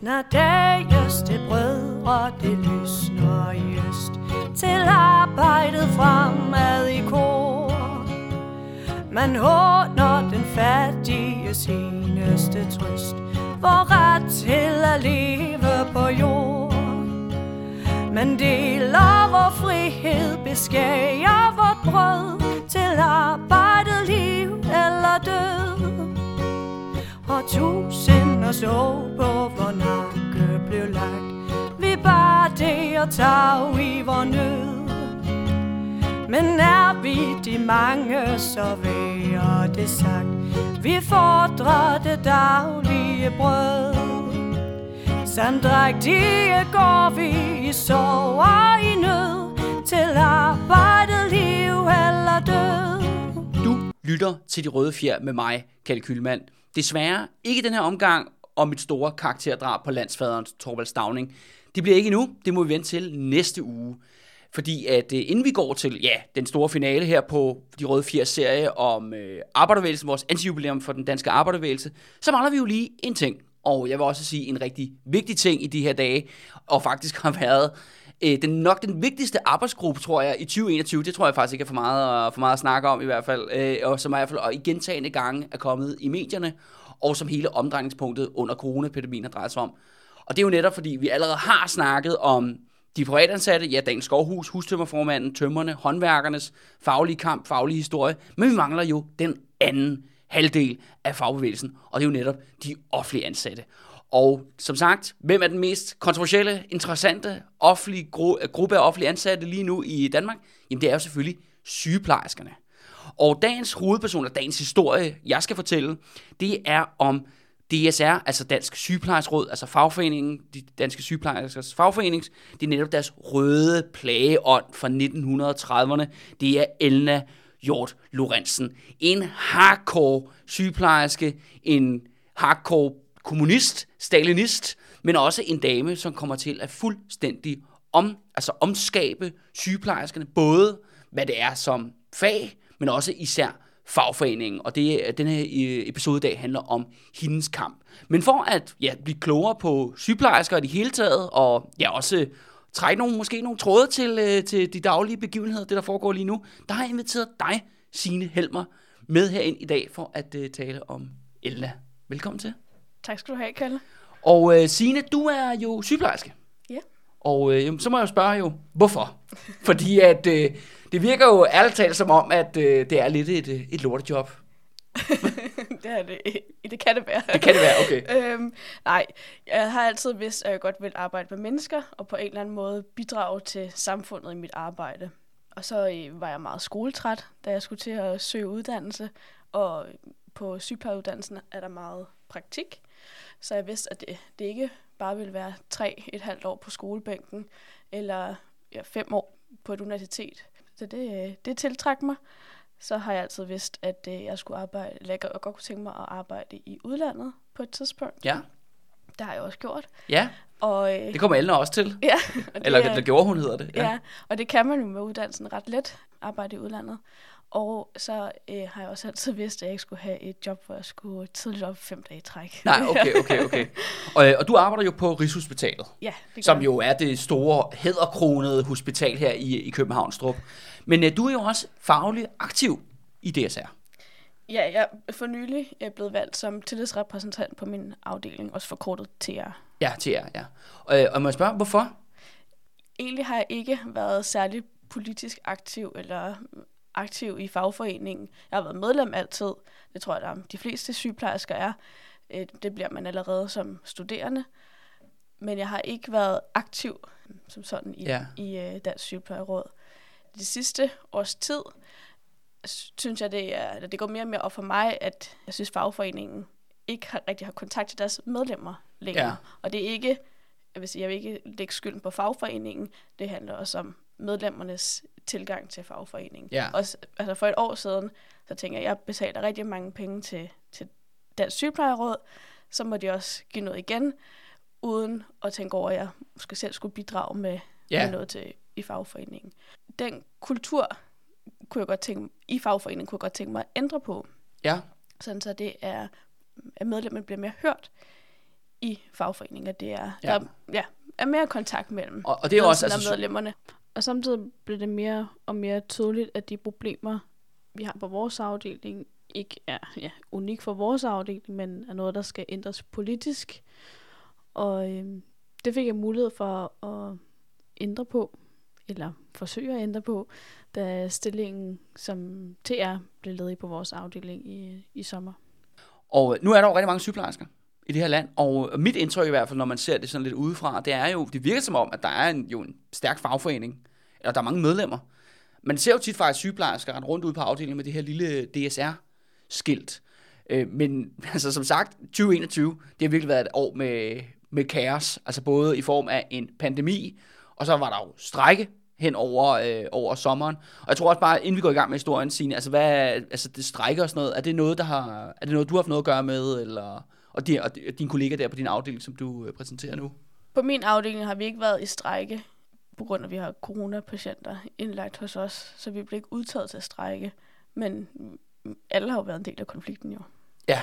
Snart dages til brødre, det lysner i øst. Til arbejdet fremad i kor. Man håner den fattige seneste trøst. Vor ret til at leve på jord. Man deler vor frihed, beskærer vort brød. Til arbejdet, liv eller død. Og og så på hvor nakke blev lagt. Vi bare det og tag i vor nød. Men er vi de mange, så værer det sagt. Vi fordrer det daglige brød. Samdrægtige går vi i sorg og i nød. Til arbejdet, liv eller død. Du lytter til De Røde Fjer med mig, Kalle Kylmand. Desværre ikke den her omgang om mit store karakterdrab på landsfaderen Torvald Stavning. Det bliver ikke endnu, det må vi vente til næste uge. Fordi at øh, inden vi går til ja, den store finale her på De Røde Fjer serie om øh, arbejdervægelsen, vores antijubilæum for den danske arbejdervægelse, så mangler vi jo lige en ting. Og jeg vil også sige en rigtig vigtig ting i de her dage, og faktisk har været øh, den, nok den vigtigste arbejdsgruppe, tror jeg, i 2021. Det tror jeg faktisk ikke er for meget, for meget at snakke om i hvert fald. Øh, og som i hvert fald og i gentagende gange er kommet i medierne, og som hele omdrejningspunktet under coronapandemien har drejet sig om. Og det er jo netop, fordi vi allerede har snakket om de privatansatte, ja, Dan Skovhus, hustømmerformanden, tømmerne, håndværkernes faglige kamp, faglige historie, men vi mangler jo den anden halvdel af fagbevægelsen, og det er jo netop de offentlige ansatte. Og som sagt, hvem er den mest kontroversielle, interessante offentlige gru- gruppe af offentlige ansatte lige nu i Danmark? Jamen det er jo selvfølgelig sygeplejerskerne. Og dagens hovedperson, og dagens historie, jeg skal fortælle, det er om DSR, altså Dansk Sygeplejersråd, altså fagforeningen, de danske sygeplejerskers fagforening, det er netop deres røde plageånd fra 1930'erne. Det er Elna Hjort Lorentzen. En hardcore sygeplejerske, en hardcore kommunist, stalinist, men også en dame, som kommer til at fuldstændig om, altså omskabe sygeplejerskerne, både hvad det er som fag, men også især fagforeningen, og det, den her øh, episode i dag handler om hendes kamp. Men for at ja, blive klogere på sygeplejersker i det hele taget, og ja, også trække nogle, måske nogle tråde til, øh, til de daglige begivenheder, det der foregår lige nu, der har jeg inviteret dig, Signe Helmer, med herind i dag for at uh, tale om Elna. Velkommen til. Tak skal du have, Kalle. Og uh, Signe, du er jo sygeplejerske. Og jamen, så må jeg jo spørge jo, hvorfor? Fordi at uh, det virker jo ærligt talt som om, at uh, det er lidt et, et lortejob. det, er det, det kan det være. Det kan det være, okay. øhm, nej, jeg har altid vidst, at jeg godt vil arbejde med mennesker, og på en eller anden måde bidrage til samfundet i mit arbejde. Og så øh, var jeg meget skoletræt, da jeg skulle til at søge uddannelse, og på sygeplejeuddannelsen er der meget praktik. Så jeg vidste, at det, det ikke bare ville være tre et halvt år på skolebænken, eller ja, fem år på et universitet. Så det, øh, det tiltræk mig. Så har jeg altid vidst, at øh, jeg skulle arbejde, eller jeg godt kunne tænke mig at arbejde i udlandet på et tidspunkt. Ja. Det har jeg også gjort. Ja, Og, øh, det kommer Elna også til. ja, og det Eller, er- eller gjorde hun, hedder det. Ja. ja, og det kan man jo med uddannelsen ret let, arbejde i udlandet. Og så øh, har jeg også altid vidst, at jeg ikke skulle have et job, hvor jeg skulle tidligt op fem dage i træk. Nej, okay, okay, okay. Og, øh, og du arbejder jo på Rigshospitalet, Ja, det som jo er det store, hæderkronede hospital her i, i Københavnstrup. Men øh, du er jo også faglig aktiv i DSR. Ja, jeg er for nylig er blevet valgt som tillidsrepræsentant på min afdeling, også forkortet TR. Ja, til jer, ja. Og, øh, og må jeg spørge, hvorfor? Egentlig har jeg ikke været særlig politisk aktiv eller aktiv i fagforeningen. Jeg har været medlem altid. Det tror jeg, der de fleste sygeplejersker er. Øh, Det bliver man allerede som studerende. Men jeg har ikke været aktiv som sådan i, Ja. i øh, Dansk Sygeplejeråd. Det sidste års tid synes jeg, det, er, det går mere og mere op for mig, at jeg synes, fagforeningen ikke har, rigtig har kontakt til deres medlemmer længere. Ja. Og det er ikke, jeg vil, sige, jeg vil ikke lægge skylden på fagforeningen. Det handler også om medlemmernes tilgang til fagforeningen. Ja. Også, altså for et år siden, så tænker jeg, at jeg betaler rigtig mange penge til, til Dansk Sygeplejeråd. Så må de også give noget igen, uden at tænke over, at jeg måske selv skulle bidrage med, Ja. med noget til, i fagforeningen. Den kultur kunne jeg godt tænke, i fagforeningen kunne jeg godt tænke mig at ændre på, Ja, sådan så det er, at medlemmen bliver mere hørt i fagforeninger. Det er, Ja. Der, ja, er mere kontakt mellem Og, og det er også, altså, medlemmerne. Og samtidig blev det mere og mere tydeligt, at de problemer, vi har på vores afdeling, ikke er ja, unik for vores afdeling, men er noget, der skal ændres politisk. Og øh, det fik jeg mulighed for at ændre på, eller forsøge at ændre på, da stillingen som TR blev ledig på vores afdeling i, i sommer. Og øh, nu er der jo rigtig mange sygeplejersker i det her land, og mit indtryk i hvert fald, når man ser det sådan lidt udefra, det er jo, det virker som om, at der er en, jo en stærk fagforening, eller der er mange medlemmer. Man ser jo tit faktisk sygeplejersker rende rundt ud på afdelingen med det her lille DSR-skilt. Øh, men altså, som sagt, 2021, det har virkelig været et år med, med kaos, altså både i form af en pandemi, og så var der jo strække hen over, øh, over sommeren. Og jeg tror også bare, inden vi går i gang med historien, Signe, altså, hvad, altså det strækker og sådan noget, er det noget, der har, er det noget, du har haft noget at gøre med, eller, og, din, og din kollega der på din afdeling, som du øh, præsenterer nu? På min afdeling har vi ikke været i strejke, på grund af, at vi har coronapatienter indlagt hos os, så vi blev ikke udtaget til strejke. Men mm, alle har jo været en del af konflikten jo. Ja,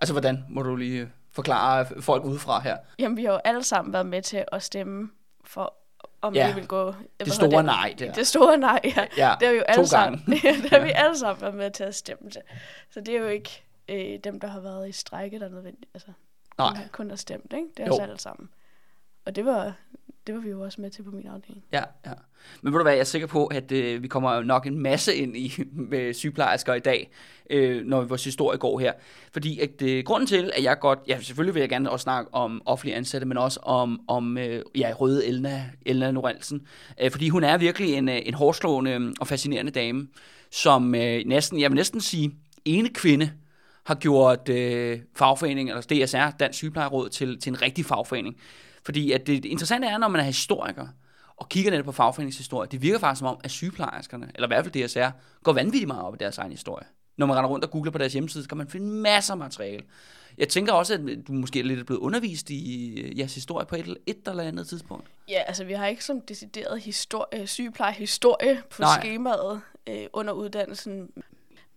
altså hvordan, må du lige øh, forklare folk udefra her? Jamen, vi har jo alle sammen været med til at stemme for, om Ja, vi vil gå... Det store nej der. Det store nej, ja. Ja, Det har vi jo alle sammen, det har vi alle sammen været med til at stemme til. Så det er jo ikke øh, dem, der har været i strejke, der er nødvendigt. Altså, Nej. kun kun har stemt, ikke? Det er os alle sammen. Og det var, det var vi jo også med til på min afdeling. Ja, ja. Men ved du hvad, jeg er sikker på, at øh, vi kommer nok en masse ind i med sygeplejersker i dag, øh, når vores historie går her. Fordi at, øh, grunden til, at jeg godt, ja selvfølgelig vil jeg gerne også snakke om offentlige ansatte, men også om, om øh, ja, Røde Elna, Elna Norelsen. Øh, fordi hun er virkelig en, øh, en hårdslående og fascinerende dame, som øh, næsten, jeg vil næsten sige, ene kvinde har gjort øh, fagforeningen, eller DSR, Dansk Sygeplejeråd, til, til en rigtig fagforening. Fordi at det, det interessante er, når man er historiker, og kigger netop på fagforeningshistorie, det virker faktisk som om, at sygeplejerskerne, eller i hvert fald DSR, går vanvittigt meget op i deres egen historie. Når man render rundt og googler på deres hjemmeside, så kan man finde masser af materiale. Jeg tænker også, at du måske er lidt blevet undervist i øh, jeres historie på et, et eller andet tidspunkt. Ja, altså vi har ikke som decideret historie, sygeplejehistorie på. Nej. skemaet øh, under uddannelsen.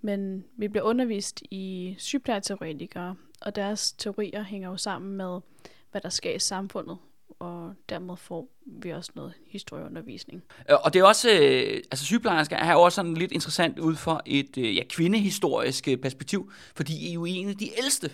Men vi bliver undervist i sygeplejeteoretikere, og deres teorier hænger jo sammen med, hvad der sker i samfundet. Og dermed får vi også noget historieundervisning. Øh, og det er også, øh, altså sygeplejersker er jo også sådan lidt interessant ud fra et øh, ja, kvindehistorisk øh, perspektiv, fordi I er jo en af de ældste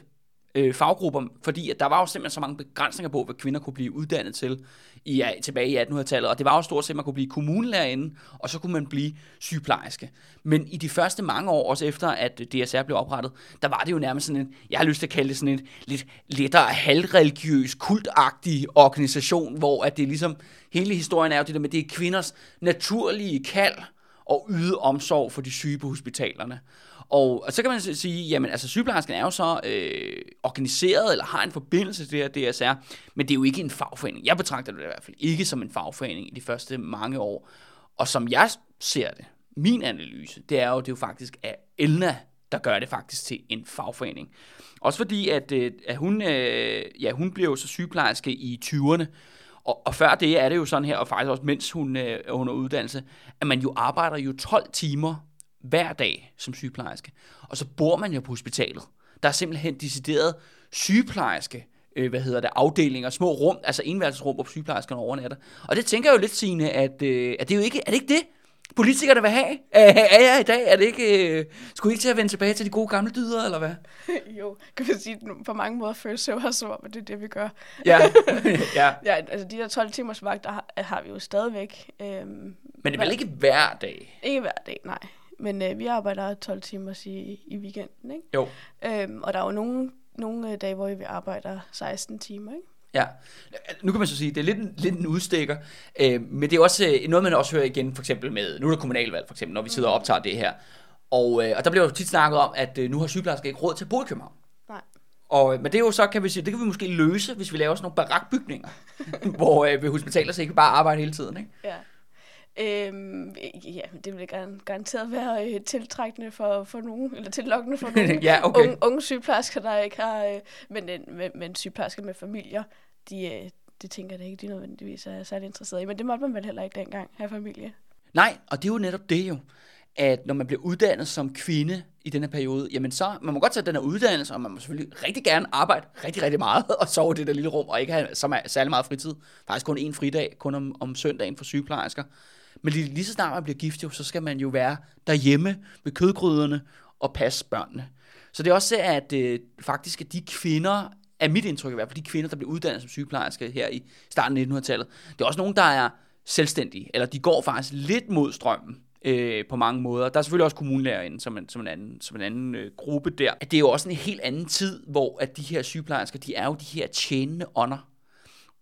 øh, faggrupper, fordi at der var jo simpelthen så mange begrænsninger på, hvad kvinder kunne blive uddannet til i, ja, tilbage i 1800-tallet, og det var jo stort set, at man kunne blive kommunelærerinde, og så kunne man blive sygeplejerske. Men i de første mange år, også efter at DSR blev oprettet, der var det jo nærmest sådan en, jeg har lyst til at kalde det sådan en lidt lettere halvreligiøs, kultagtig organisation, hvor at det ligesom, hele historien er jo det der med, det er kvinders naturlige kald og yde omsorg for de syge på hospitalerne. Og, og så kan man sige, jamen altså sygeplejersken er jo så øh, organiseret, eller har en forbindelse til det her DSR, men det er jo ikke en fagforening. Jeg betragter det i hvert fald ikke som en fagforening i de første mange år. Og som jeg ser det, min analyse, det er jo, det er jo faktisk at Elna, der gør det faktisk til en fagforening. Også fordi, at, øh, at hun, øh, ja, hun blev jo så sygeplejerske i 20'erne, og, og før det er det jo sådan her, og faktisk også mens hun øh, er under uddannelse, at man jo arbejder jo 12 timer hver dag som sygeplejerske. Og så bor man jo på hospitalet. Der er simpelthen decideret sygeplejerske, øh, hvad hedder det, afdelinger, små rum, altså enværelsesrum, hvor sygeplejerskerne overnatter. Og det tænker jeg jo lidt, Signe, at, øh, at det er jo ikke, er det ikke det, politikerne vil have? Er, er jeg i dag? Er det ikke, øh, skulle I ikke til at vende tilbage til de gode gamle dyder, eller hvad? jo, kan man sige, på mange måder føles det jo også som om, at det er det, vi gør. Ja, ja. Ja, altså de der 12 timers vagter har, har vi jo stadigvæk. Øhm, Men det er vel ikke hver dag? ikke hver dag, nej. Men øh, vi arbejder 12 timer i, i weekenden, ikke? Jo. Øhm, og der er jo nogle, nogle øh, dage, hvor vi arbejder 16 timer, ikke? Ja, nu kan man så sige, det er lidt, en- lidt en udstikker, øh, men det er også øh, noget, man også hører igen, for eksempel med, nu er der kommunalvalg, for eksempel, når vi sidder og optager det her. Og, øh, og der bliver jo tit snakket om, at øh, nu har sygeplejersker ikke råd til at bo i København. Nej. Og, øh, men det er jo så, kan vi sige, det kan vi måske løse, hvis vi laver sådan nogle barakbygninger, hvor øh, ved hospitaler så ikke bare arbejde hele tiden, ikke? Ja. Øhm, ja, det vil gar- garanteret være øh, tiltrækkende for, for nogen, eller tillokkende for nogen Ja, okay. unge, unge sygeplejersker, der ikke har, øh, men, øh, men, men sygeplejersker med familier, de, øh, det tænker jeg ikke, de nødvendigvis er særlig interesserede i. Men det måtte man vel heller ikke dengang, have familie. Nej, og det er jo netop det jo, at når man bliver uddannet som kvinde i den her periode, jamen så, man må godt tage den her uddannelse, og man må selvfølgelig rigtig gerne arbejde rigtig, rigtig meget, og sove i det der lille rum, og ikke have så meget, særlig meget fritid. Faktisk kun en fridag, kun om, om søndagen for sygeplejersker. Men lige, lige så snart man bliver gift, jo, så skal man jo være derhjemme med kødgryderne og passe børnene. Så det er også at øh, faktisk, at de kvinder, er mit indtryk i hvert fald, de kvinder, der bliver uddannet som sygeplejerske her i starten af 1900-tallet, det er også nogen, der er selvstændige, eller de går faktisk lidt mod strømmen øh, på mange måder. Der er selvfølgelig også kommunelærerinde som en, som en anden, som en anden øh, gruppe der. Det er jo også en helt anden tid, hvor at de her sygeplejersker, de er jo de her tjenende ånder.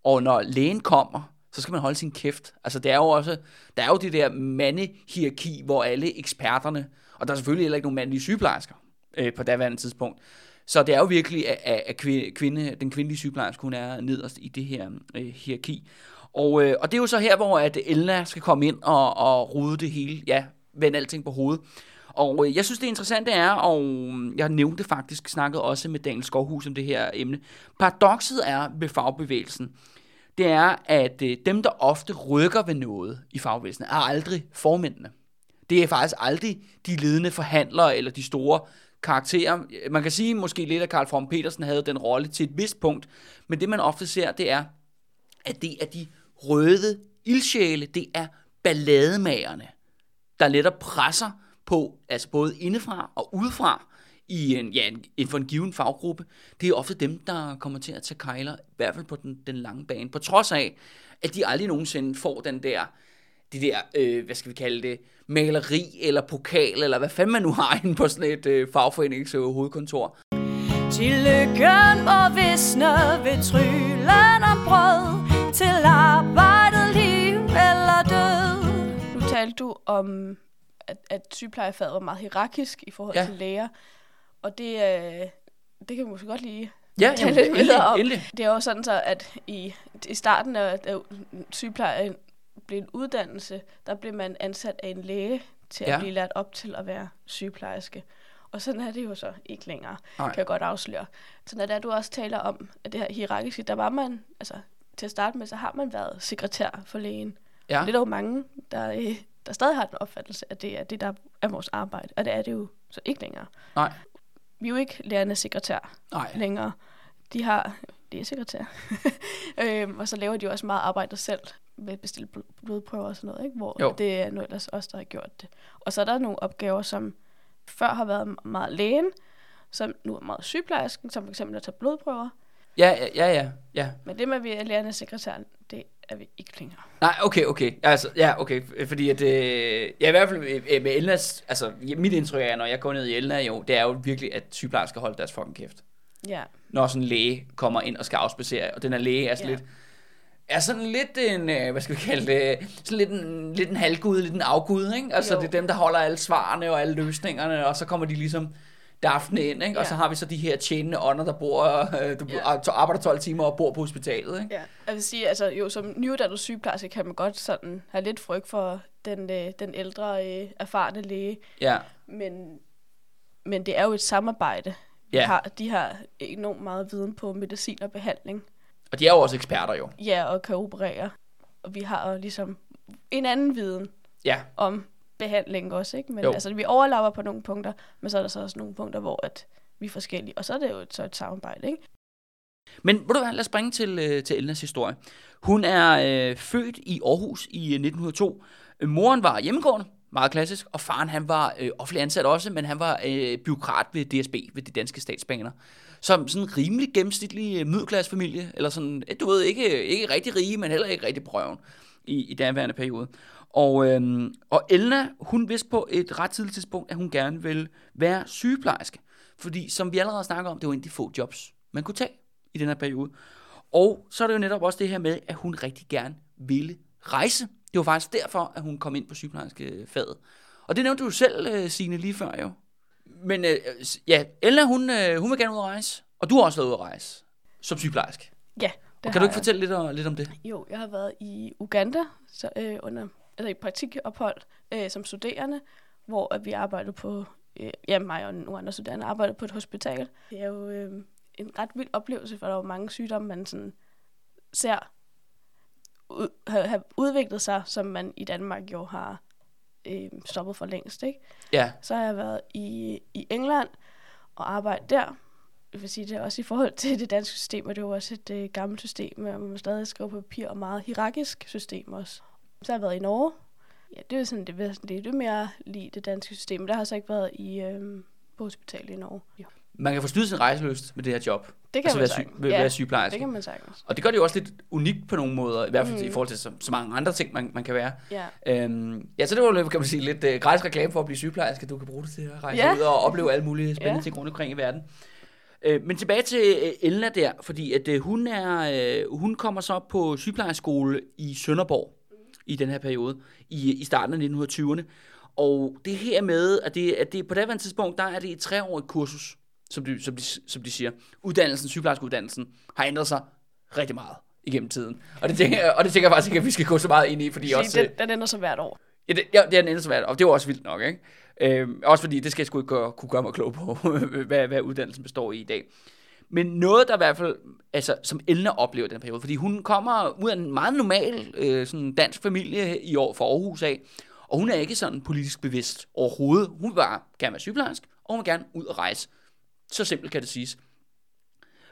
Og når lægen kommer, så skal man holde sin kæft. Altså det er jo også, der er jo det der mandehierarki, hvor alle eksperterne, og der er selvfølgelig heller ikke nogen mandlige sygeplejersker øh, på daværende tidspunkt, så det er jo virkelig, at, at kvinde, den kvindelige sygeplejerske, hun er nederst i det her øh, hierarki. Og, øh, og det er jo så her, hvor at Elna skal komme ind og, og rode det hele, ja, vende alting på hovedet. Og øh, jeg synes, det interessante er, og mm, jeg nævnte faktisk, snakket også med Daniel Skovhus om det her emne. Paradokset er ved fagbevægelsen, det er, at øh, dem, der ofte rykker ved noget i fagvæsenet, er aldrig formændene. Det er faktisk aldrig de ledende forhandlere eller de store karakterer. Man kan sige måske lidt, at Karl From Petersen havde den rolle til et vist punkt, men det man ofte ser, det er, at det er de røde ildsjæle, det er ballademagerne, der netop presser på, altså både indefra og udefra, i en, ja, en, for en given faggruppe, det er ofte dem, der kommer til at tage kejler, i hvert fald på den, den lange bane, på trods af, at de aldrig nogensinde får den der, det der, øh, hvad skal vi kalde det, maleri eller pokal, eller hvad fanden man nu har inde på sådan et øh, fagforenings øh, hovedkontor. Til lykken og visne ved tryllen om brød, til arbejdet, liv eller død. Nu talte du om, at, at sygeplejefaget var meget hierarkisk i forhold ja. til læger, og det, øh, det kan vi måske godt lige ja, tale lidt videre om. Endelig. Det er jo sådan så, at i, i starten af, af sygepleje blev en uddannelse, der blev man ansat af en læge til ja. at blive lært op til at være sygeplejerske. Og sådan er det jo så ikke længere, Nej. kan jeg godt afsløre. Så når du også taler om at det her hierarkiske, der var man, altså til at starte med, så har man været sekretær for lægen. Ja. Og det er der jo mange, der, øh, der stadig har den opfattelse, at det er det, der er vores arbejde. Og det er det jo så ikke længere. Nej. Vi er jo ikke lærerne sekretær Nej. længere. De har sekretær. øhm, og så laver de jo også meget arbejde selv med at bestille blodprøver og sådan noget, ikke? hvor jo. det er nu ellers os, der har gjort det. Og så er der nogle opgaver, som før har været meget lægen, som nu er meget sygeplejersken, som for eksempel at tage blodprøver. Ja, ja, ja, ja. Men det med, at vi er lærende sekretær, det er vi ikke længere. Nej, okay, okay. Altså, ja, okay. Fordi at, øh, ja, i hvert fald øh, med Elnas, altså mit indtryk er, når jeg går ned i Elna, jo, det er jo virkelig, at sygeplejersker skal holde deres fucking kæft. Ja. Når sådan en læge kommer ind og skal afspacere, og den her læge er sådan ja. lidt, er sådan lidt en, øh, hvad skal vi kalde det, sådan lidt en, lidt en halvgud, lidt en afgud, ikke? Altså jo. det er dem, der holder alle svarene og alle løsningerne, og så kommer de ligesom dafne ind, ikke? Ja. Og så har vi så de her tjenende ånder, der bor, øh, du ja. arbejder 12 timer og bor på hospitalet, ikke? Ja, jeg vil sige, altså jo, som nyuddannet sygeplejerske kan man godt sådan have lidt frygt for den, øh, den ældre, øh, erfarne læge. Ja. Men, men det er jo et samarbejde. Ja. De, har, de har enormt meget viden på medicin og behandling. Og de er jo også eksperter jo. Ja, og kan operere. Og vi har jo ligesom en anden viden ja. om behandling også, ikke? Men jo. altså, vi overlapper på nogle punkter, men så er der så også nogle punkter, hvor at vi er forskellige. Og så er det jo et, så et samarbejde, ikke? Men ved du hvad, lad os springe til, øh, til Elnas historie. Hun er øh, født i Aarhus i 1902. Øh, moren var hjemmegående, meget klassisk, og faren han var øh, offentlig ansat også, men han var øh, byråkrat ved DSB, ved de danske statsbaner. Som sådan en rimelig gennemsnitlig øh, middelklassefamilie, eller sådan, du ved, ikke, ikke rigtig rige, men heller ikke rigtig brøven i, i den periode. Og, øhm, og Elna, hun vidste på et ret tidligt tidspunkt, at hun gerne ville være sygeplejerske. Fordi som vi allerede snakker om, det var en af de få jobs, man kunne tage i den her periode. Og så er det jo netop også det her med, at hun rigtig gerne ville rejse. Det var faktisk derfor, at hun kom ind på sygeplejerskefaget. Og det nævnte du selv, øh, Signe, lige før jo. Men øh, ja, Elna, hun, øh, hun vil gerne ud at rejse. Og du har også været ude at rejse som sygeplejerske. Ja, det og kan du ikke fortælle lidt, om, lidt om det? Jo, jeg har været i Uganda så, øh, under altså i praktikophold øh, som studerende, hvor at vi arbejdede på, øh, ja, mig og nogle andre studerende arbejdede på et hospital. Det er jo øh, en ret vild oplevelse, for der er jo mange sygdomme, man sådan ser ud, have, have udviklet sig, som man i Danmark jo har øh, stoppet for længst, ikke? Ja, Så har jeg været i, i England og arbejdet der. Jeg vil sige det er også i forhold til det danske system, og det er jo også et øh, gammelt system, hvor man stadig skriver på papir, og meget hierarkisk system også. Så har jeg været i Norge. Ja, det er sådan det væsentlige. Det er mere lige det danske system, men der har jeg så ikke været i, øh, på hospitalet i Norge. Jo. man kan forstyrre sin rejseløst med det her job. Det kan Altså man være, sy- sagtens. være, sygeplejerske. det kan man sagtens. Og det gør det jo også lidt unikt på nogle måder, i hvert fald. Mm. i forhold til så, så mange andre ting, man, man kan være. Ja. Øhm, ja, så det var jo, kan man sige, lidt uh, gratis reklame for at blive sygeplejerske. Du kan bruge det til at rejse Ja. ud og opleve alle mulige spændende Ja. ting rundt omkring i verden. Øh, men tilbage til øh, Elna der, fordi at øh, hun, er, øh, hun kommer så på sygeplejerskole i Sønderborg i den her periode, i, i starten af 1920'erne. Og det her med, at det, at det på det tidspunkt, der er det et treårigt kursus, som de, som de, som de siger. Uddannelsen, sygeplejerskeuddannelsen, har ændret sig rigtig meget igennem tiden. Og det tænker, og det tænker jeg faktisk ikke, at vi skal gå så meget ind i, fordi Sige, også... den, den ændrer sig hvert år. Ja, det, ja, det er den eneste valg, og det var også vildt nok, ikke? Øhm, også fordi, det skal jeg sgu ikke gøre, kunne gøre mig klog på, hvad, hvad uddannelsen består i i dag. Men noget, der i hvert fald, altså, som Elna oplever den periode, fordi hun kommer ud af en meget normal øh, sådan dansk familie i år fra Aarhus af, og hun er ikke sådan politisk bevidst overhovedet. Hun vil bare gerne være sygeplejersk, og hun vil gerne ud og rejse. Så simpelt kan det siges.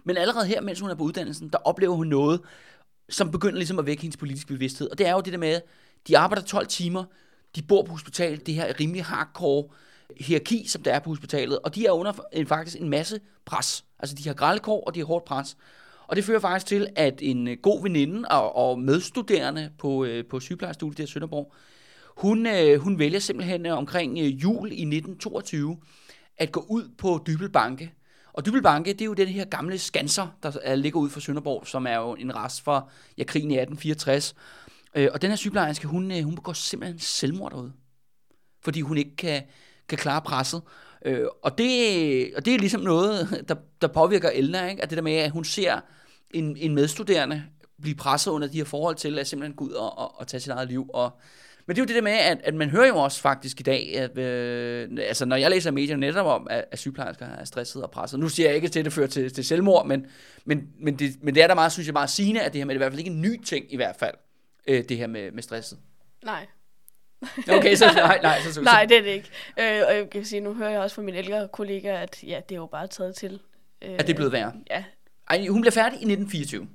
Men allerede her, mens hun er på uddannelsen, der oplever hun noget, som begynder ligesom at vække hendes politiske bevidsthed. Og det er jo det der med, de arbejder 12 timer, de bor på hospitalet, det her er rimelig hardcore hierarki, som der er på hospitalet, og de er under en, faktisk en masse pres. Altså de har grælkår, og de har hårdt pres. Og det fører faktisk til, at en øh, god veninde og, og medstuderende på, øh, på sygeplejestudiet der i Sønderborg, hun, øh, hun vælger simpelthen øh, omkring øh, jul i 1922 at gå ud på Dybelbanke. Og Dybelbanke, det er jo den her gamle skanser, der øh, ligger ud for Sønderborg, som er jo en rest fra ja, krigen i 1864. Øh, og den her sygeplejerske, hun, hun begår simpelthen selvmord derude. Fordi hun ikke kan, kan klare presset. Øh, og, det, og det er ligesom noget, der, der påvirker Elna, ikke? At det der med, at hun ser en, en medstuderende blive presset under de her forhold til at simpelthen gå ud og, og, og tage sit eget liv. Og, men det er jo det der med, at, at man hører jo også faktisk i dag, at øh, altså når jeg læser medier netop om, at, at sygeplejersker er stresset og presset. Nu siger jeg ikke at det fører til, til selvmord, men, men, men, det, men det er da meget, synes jeg, meget sigende, at det her med, det er i hvert fald ikke en ny ting i hvert fald, øh, det her med, med stresset. Nej. Okay, så nej, nej, så, så, Nej, det er det ikke. Øh, og jeg kan sige, nu hører jeg også fra mine ældre kollegaer, at ja, det er jo bare taget til. Øh, at det er blevet værre. Ja, Ej, hun bliver færdig i 1924.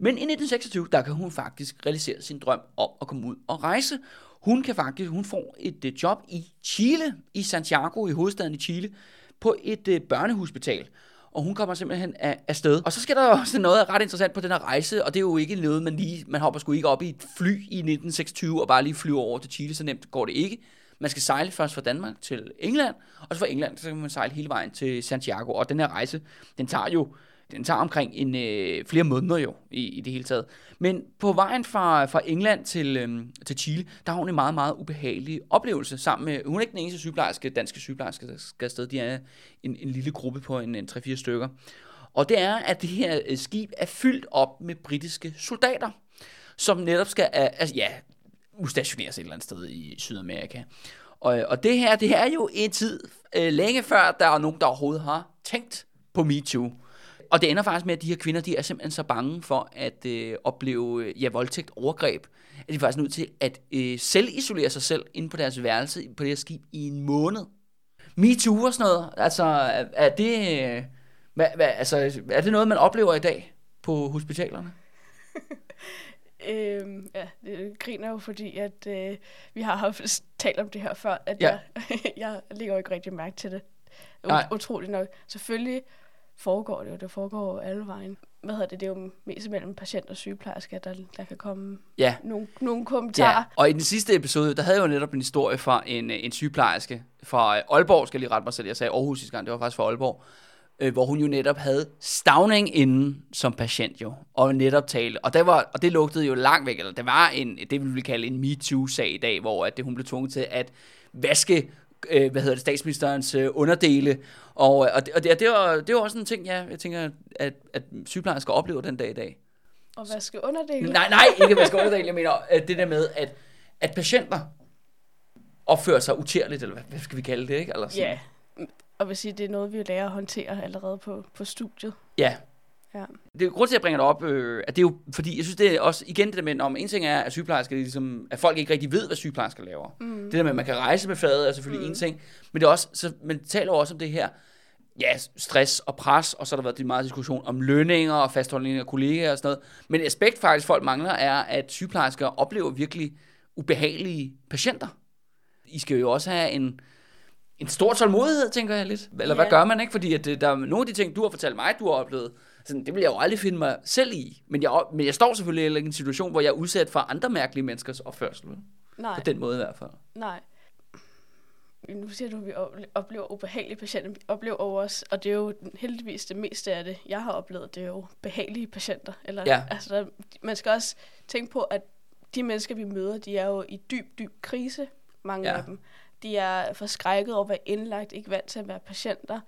Men i 1926, der kan hun faktisk realisere sin drøm om at komme ud og rejse. Hun kan faktisk, hun får et øh, job i Chile, i Santiago, i hovedstaden i Chile, på et øh, børnehospital. Og hun kommer simpelthen af, afsted. Og så sker der også noget ret interessant på den her rejse, og det er jo ikke noget, man lige, man hopper sgu ikke op i et fly i 1926 og bare lige flyver over til Chile, så nemt går det ikke. Man skal sejle først fra Danmark til England, og så fra England, så kan man sejle hele vejen til Santiago. Og den her rejse, den tager jo den tager omkring en, øh, flere måneder jo, i, i det hele taget. Men på vejen fra, fra England til, øh, til Chile, der har hun en meget, meget ubehagelig oplevelse sammen med, hun er ikke den eneste sygeplejerske, danske sygeplejerske, der skal afsted, de er en, en lille gruppe på en, en 3-4 stykker. Og det er, at det her øh, skib er fyldt op med britiske soldater, som netop skal, øh, altså ja, udstationeres et eller andet sted i Sydamerika. Og, øh, og det her, det er jo en tid øh, længe før, der er nogen, der overhovedet har tænkt på MeToo. Og det ender faktisk med, at de her kvinder, de er simpelthen så bange for at øh, opleve øh, ja, voldtægt, overgreb, at de er faktisk nødt til at øh, selv isolere sig selv inde på deres værelse på det her skib i en måned. MeToo og sådan noget, altså er, er det... Øh, hvad, hvad, altså, er det noget, man oplever i dag på hospitalerne? øh, ja, det griner jo, fordi at øh, vi har haft talt om det her før, at Ja. jeg, jeg lægger jo ikke rigtig mærke til det. Ut- utroligt nok. Selvfølgelig foregår det jo, det foregår jo alle vejen. Hvad hedder det, det er jo mest mellem patient og sygeplejerske, der, der kan komme Ja, nogle, nogle kommentarer. Ja, og i den sidste episode, der havde jeg jo netop en historie fra en, øh, en sygeplejerske fra øh, Aalborg, skal jeg lige rette mig selv, jeg sagde Aarhus sidste gang, det var faktisk fra Aalborg, øh, hvor hun jo netop havde stavning inden som patient jo, og netop tale, og det, var, og det lugtede jo langt væk, eller det var en, det vi vil kalde en MeToo-sag i dag, hvor at det, hun blev tvunget til at vaske øh, hvad hedder det, statsministerens øh, underdele, og, øh, og, det, og det, det, var, det var også en ting, ja, jeg tænker, at, at sygeplejersker oplever den dag i dag. Og hvad skal underdele? Nej, nej, ikke vaske underdel. Jeg mener at det der med, at, at patienter opfører sig utærligt, eller hvad, hvad skal vi kalde det, ikke? Eller sådan. Ja, og vil sige, det er noget, vi lærer at håndtere allerede på, på studiet. Ja, Ja. Det er grund til, at jeg bringer det op, øh, at det er jo, fordi jeg synes, det er også, igen det der med, om en ting er, at sygeplejersker, ligesom, at folk ikke rigtig ved, hvad sygeplejersker laver. Mm. Det der med, at man kan rejse med fadet, er selvfølgelig mm. en ting, men det er også, så man taler også om det her, ja, stress og pres, og så har der været meget diskussion om lønninger og fastholdning af kollegaer og sådan noget. Men et aspekt faktisk, folk mangler, er, at sygeplejersker oplever virkelig ubehagelige patienter. I skal jo også have en, en stor tålmodighed, tænker jeg lidt. Eller ja. hvad gør man, ikke? Fordi at, øh, der er nogle af de ting, du har fortalt mig, du har oplevet, sådan, det vil jeg jo aldrig finde mig selv i. Men jeg, men jeg står selvfølgelig i en situation, hvor jeg er udsat for andre mærkelige menneskers opførsel. Nej. På den måde i hvert fald. Nej. Nu siger du, at vi oplever ubehagelige patienter. Vi oplever over os, og det er jo heldigvis det meste af det, jeg har oplevet, det er jo behagelige patienter. Eller, Ja. altså, der, man skal også tænke på, at de mennesker, vi møder, de er jo i dyb, dyb krise, mange Ja. af dem. De er forskrækket over at være indlagt, ikke vant til at være patienter.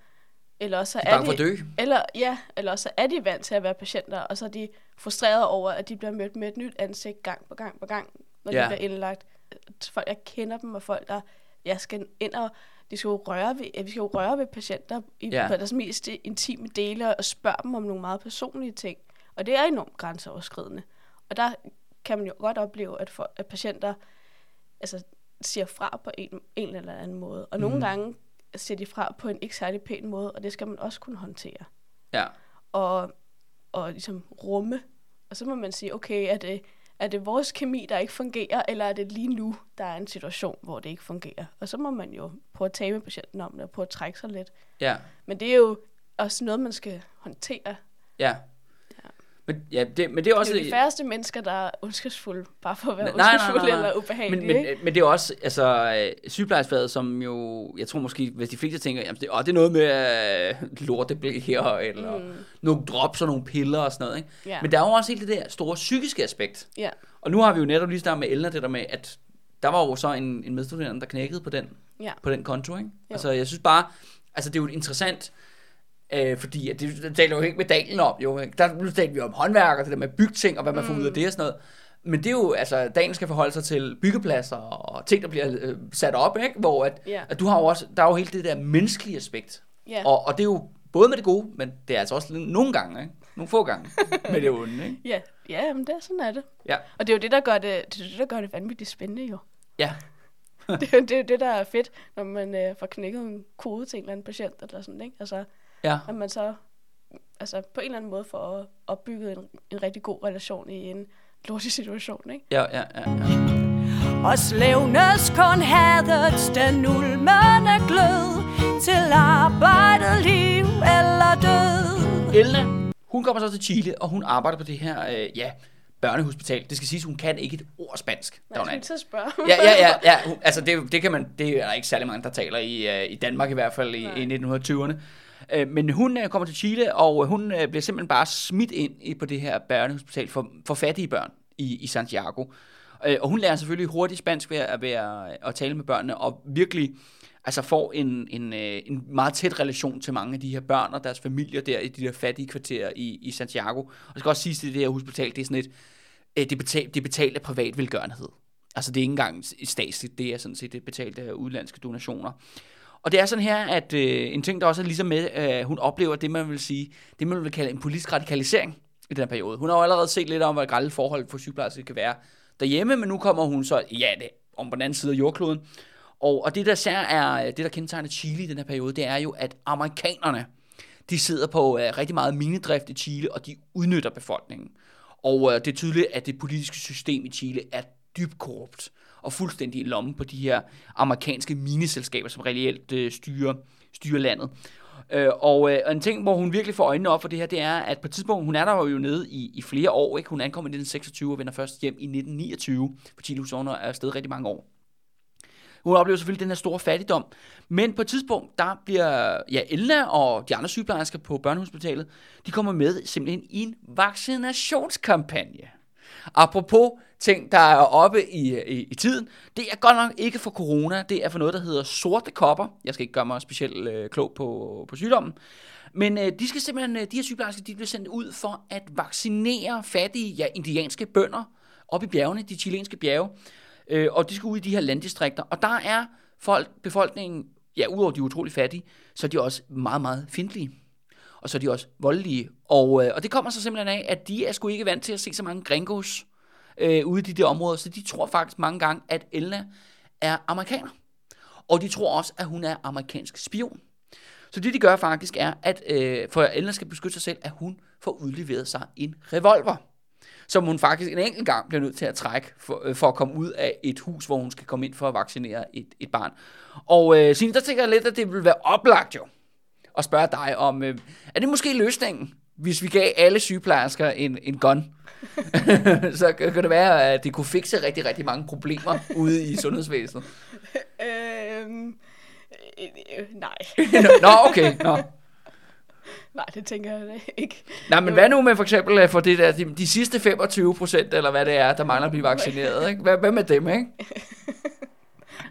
Eller også De er for at dø. Eller, ja, eller også er de vant til at være patienter, og så er de frustreret over, at de bliver mødt med et nyt ansigt gang på gang på gang, når Ja. de bliver indlagt. Folk, jeg kender dem, og folk, der jeg skal ind og de skal jo røre ved, vi skal jo røre ved patienter i Ja. deres mest intime dele og spørge dem om nogle meget personlige ting. Og det er enormt grænseoverskridende. Og der kan man jo godt opleve, at, for, at patienter altså, siger fra på en, en eller anden måde. Og nogle Mhm. gange siger de fra på en ikke særlig pæn måde, og det skal man også kunne håndtere. Ja. Og, og ligesom rumme. Og så må man sige, okay, er det, er det vores kemi, der ikke fungerer, eller er det lige nu, der er en situation, hvor det ikke fungerer? Og så må man jo prøve at tale med patienten om det, og prøve at trække sig lidt. Ja. Men det er jo også noget, man skal håndtere. Ja. Men, ja, det, men det er også... Det er jo de færreste mennesker, der er ondskabsfulde, bare for at være Nej, nej, nej, nej, nej. eller ubehagelige. Men, men, men det er også, altså, øh, sygeplejersfaget, som jo, jeg tror måske, hvis de fleste tænker, jamen, det, åh, det er noget med uh, lorteblik her, eller mm. nogle drops og nogle piller og sådan noget, ikke? Ja. Men der er jo også hele det der store psykiske aspekt. Ja, Og nu har vi jo netop lige startet med Elna, det der med, at der var jo så en, en medstuderende, der knækkede på den, ja. på den konto, ikke? Jo. Altså, jeg synes bare, altså, det er jo interessant, øh, fordi at det, det taler jo ikke med Dalen om, jo. Der nu taler vi om håndværk og det der med bygting, og hvad man får ud af det og sådan noget. Men det er jo, altså, dagen skal forholde sig til byggepladser og ting, der bliver øh, sat op, ikke? Hvor at, Ja. at du har jo også, der er jo hele det der menneskelige aspekt. ja. Og, og det er jo både med det gode, men det er altså også nogle gange, ikke? Nogle få gange med det onde, ikke? Ja, ja men det, er- sådan er det. Ja. Og det er jo det, der gør det, det, er det, der gør det vanvittigt spændende jo. Ja, det, er det er jo det, der er fedt, når man øh, får knækket en kode til en eller anden patient eller sådan, ikke? Altså, ja, at man så altså, på en eller anden måde får opbygget en, en rigtig god relation i en lortig situation, ikke? ja, ja, ja. ja. Og slævnes kun hadets den ulmende glød Til arbejdet, liv eller død Elna, hun kommer så til Chile, og hun arbejder på det her, øh, ja, børnehospital. Det skal siges, hun kan ikke et ord spansk. Nej, jeg er til at spørge. ja, ja, ja, ja. Hun, altså det, det kan man, det er der ikke særlig mange, der taler i, uh, i Danmark i hvert fald i, i 1920'erne. Øh, men hun øh, kommer til Chile, og øh, hun bliver simpelthen bare smidt ind i, på det her børnehospital for, for fattige børn i, i Santiago. Og hun lærer selvfølgelig hurtigt spansk ved at, ved at, at tale med børnene, og virkelig altså får en, en, en meget tæt relation til mange af de her børn og deres familier der i de der fattige kvarterer i, i Santiago. Og jeg skal også sige, at det her hospital, det er sådan et, det, betal, det betalt af privat velgørenhed. Altså det er ikke engang statsligt, det er sådan set det er betalt af udlandske donationer. Og det er sådan her, at øh, en ting, der også er ligesom med, øh, hun oplever det, man vil sige, det man vil kalde en politisk radikalisering i den her periode. Hun har jo allerede set lidt om, hvad grælde forhold for sygeplejersker kan være derhjemme, men nu kommer hun så, ja, det om på den anden side af jordkloden. Og, og det, der sær er, det, der kendetegner Chile i den her periode, det er jo, at amerikanerne, de sidder på øh, rigtig meget minedrift i Chile, og de udnytter befolkningen. Og øh, det er tydeligt, at det politiske system i Chile er dybt korrupt og fuldstændig i lommen på de her amerikanske mineselskaber, som reelt øh, styrer, styrer landet. Øh, og, øh, og en ting, hvor hun virkelig får øjnene op for det her, det er, at på et tidspunkt, hun er der jo nede i, i flere år, ikke? Hun ankom i 1926 og vender først hjem i 1929, for Chile hun er afsted rigtig mange år. Hun oplever selvfølgelig den her store fattigdom. Men på et tidspunkt, der bliver ja, Elna og de andre sygeplejersker på børnehospitalet, de kommer med simpelthen i en vaccinationskampagne. Apropos ting, der er oppe i, i, i tiden, det er godt nok ikke for corona, det er for noget, der hedder sorte kopper. Jeg skal ikke gøre mig specielt øh, klog på, på sygdommen. Men øh, de skal simpelthen, øh, de her sygeplejersker, de bliver sendt ud for at vaccinere fattige, ja, indianske bønder op i bjergene, de chilenske bjerge. Øh, og de skal ud i de her landdistrikter. Og der er folk, befolkningen, ja, udover de er utrolig fattige, så er de også meget, meget fjendtlige og så er de også voldelige. Og, øh, og det kommer så simpelthen af, at de er sgu ikke vant til at se så mange gringos øh, ude i de der områder, så de tror faktisk mange gange, at Elna er amerikaner. Og de tror også, at hun er amerikansk spion. Så det, de gør faktisk, er, at øh, for Elna skal beskytte sig selv, at hun får udleveret sig en revolver som hun faktisk en enkelt gang bliver nødt til at trække for, øh, for at komme ud af et hus, hvor hun skal komme ind for at vaccinere et, et barn. Og øh, Signe, der tænker jeg lidt, at det vil være oplagt jo at spørge dig om, øh, er det måske løsningen, hvis vi gav alle sygeplejersker en, en gun? så kan det være, at det kunne fikse rigtig, rigtig mange problemer ude i sundhedsvæsenet. Øhm, øh, øh, nej. Nå, okay. Nå. Nej, det tænker jeg ikke. Nej, men hvad nu med for eksempel øh, for det der, de, de sidste 25 procent, eller hvad det er, der mangler at blive vaccineret, ikke? Hvad, hvad med dem, ikke?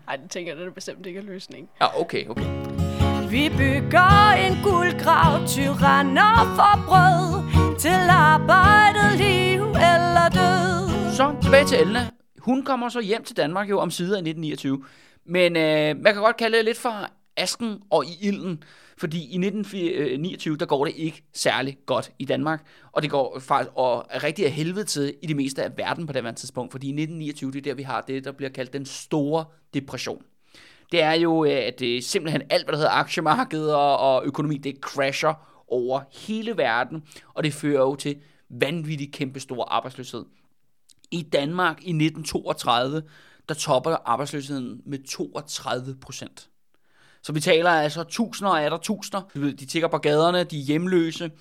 Nej, det tænker jeg, det er bestemt ikke er løsning. Ja, okay, okay. Vi bygger en guldgrav, tyranner for brød, til arbejdet, liv eller død. Så tilbage til Elna. Hun kommer så hjem til Danmark jo om sider i 1929. Men øh, man kan godt kalde det lidt for asken og i ilden, fordi i 1929, der går det ikke særlig godt i Danmark, og det går faktisk og er rigtig af helvede til i det meste af verden på det tidspunkt, fordi i 1929, det er der, vi har det, der bliver kaldt den store depression. Det er jo, øh, at det simpelthen alt, hvad der hedder aktiemarkedet og økonomi, det crasher over hele verden, og det fører jo til vanvittig kæmpe stor arbejdsløshed. I Danmark i 1932, der topper arbejdsløsheden med 32 procent. Så vi taler altså tusinder og der tusinder. De tigger på gaderne, de er hjemløse,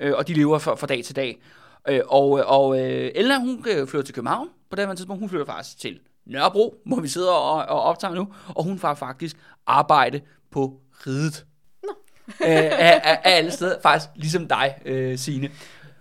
øh, og de lever fra, fra dag til dag. Øh, og øh, og øh, Elna, hun øh, flytter til København på det her tidspunkt. Hun flytter faktisk til Nørrebro, hvor vi sidder og, og optager nu. Og hun får faktisk arbejde på ridet. Nå. Æ, af, af, af alle steder, faktisk ligesom dig, øh, Signe.